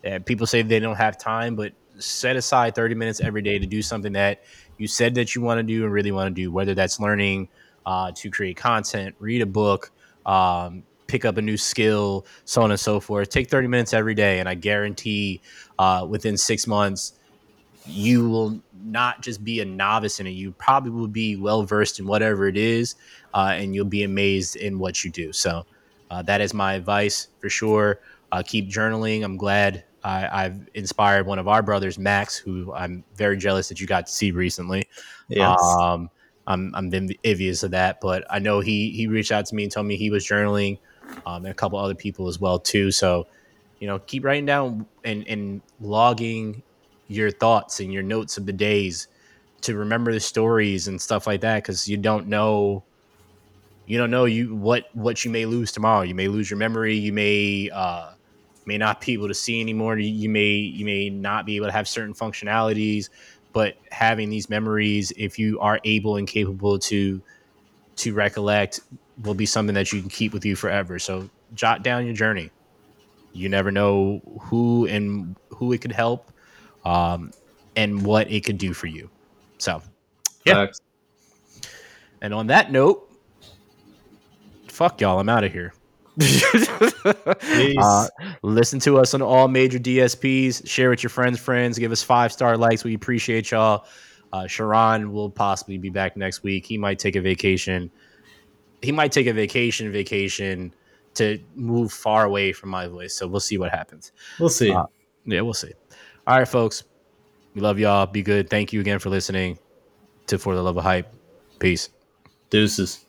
Uh, people say they don't have time, but set aside 30 minutes every day to do something that you said that you want to do and really want to do, whether that's learning uh, to create content, read a book, um, pick up a new skill, so on and so forth. Take 30 minutes every day, and I guarantee uh, within six months, you will not just be a novice in it. You probably will be well versed in whatever it is, uh, and you'll be amazed in what you do. So, uh, that is my advice for sure. Uh, keep journaling. I'm glad I, have inspired one of our brothers, Max, who I'm very jealous that you got to see recently. Yes. Um, I'm I'm envious of that, but I know he he reached out to me and told me he was journaling um, and a couple other people as well too. So, you know, keep writing down and, and logging your thoughts and your notes of the days to remember the stories and stuff like that because you don't know you don't know you what what you may lose tomorrow. You may lose your memory. You may uh may not be able to see anymore. You may you may not be able to have certain functionalities but having these memories if you are able and capable to to recollect will be something that you can keep with you forever. So jot down your journey. You never know who and who it could help, um, and what it could do for you. So, yeah. And on that note, fuck y'all. I'm out of here. uh, listen to us on all major DSPs. Share with your friends, friends. Give us five star likes. We appreciate y'all. Uh, Sharon will possibly be back next week. He might take a vacation he might take a vacation, vacation to move far away from my voice. So we'll see what happens. We'll see. Uh, yeah, we'll see. All right, folks. We love y'all. Be good. Thank you again for listening to For the Love of Hype. Peace. Deuces.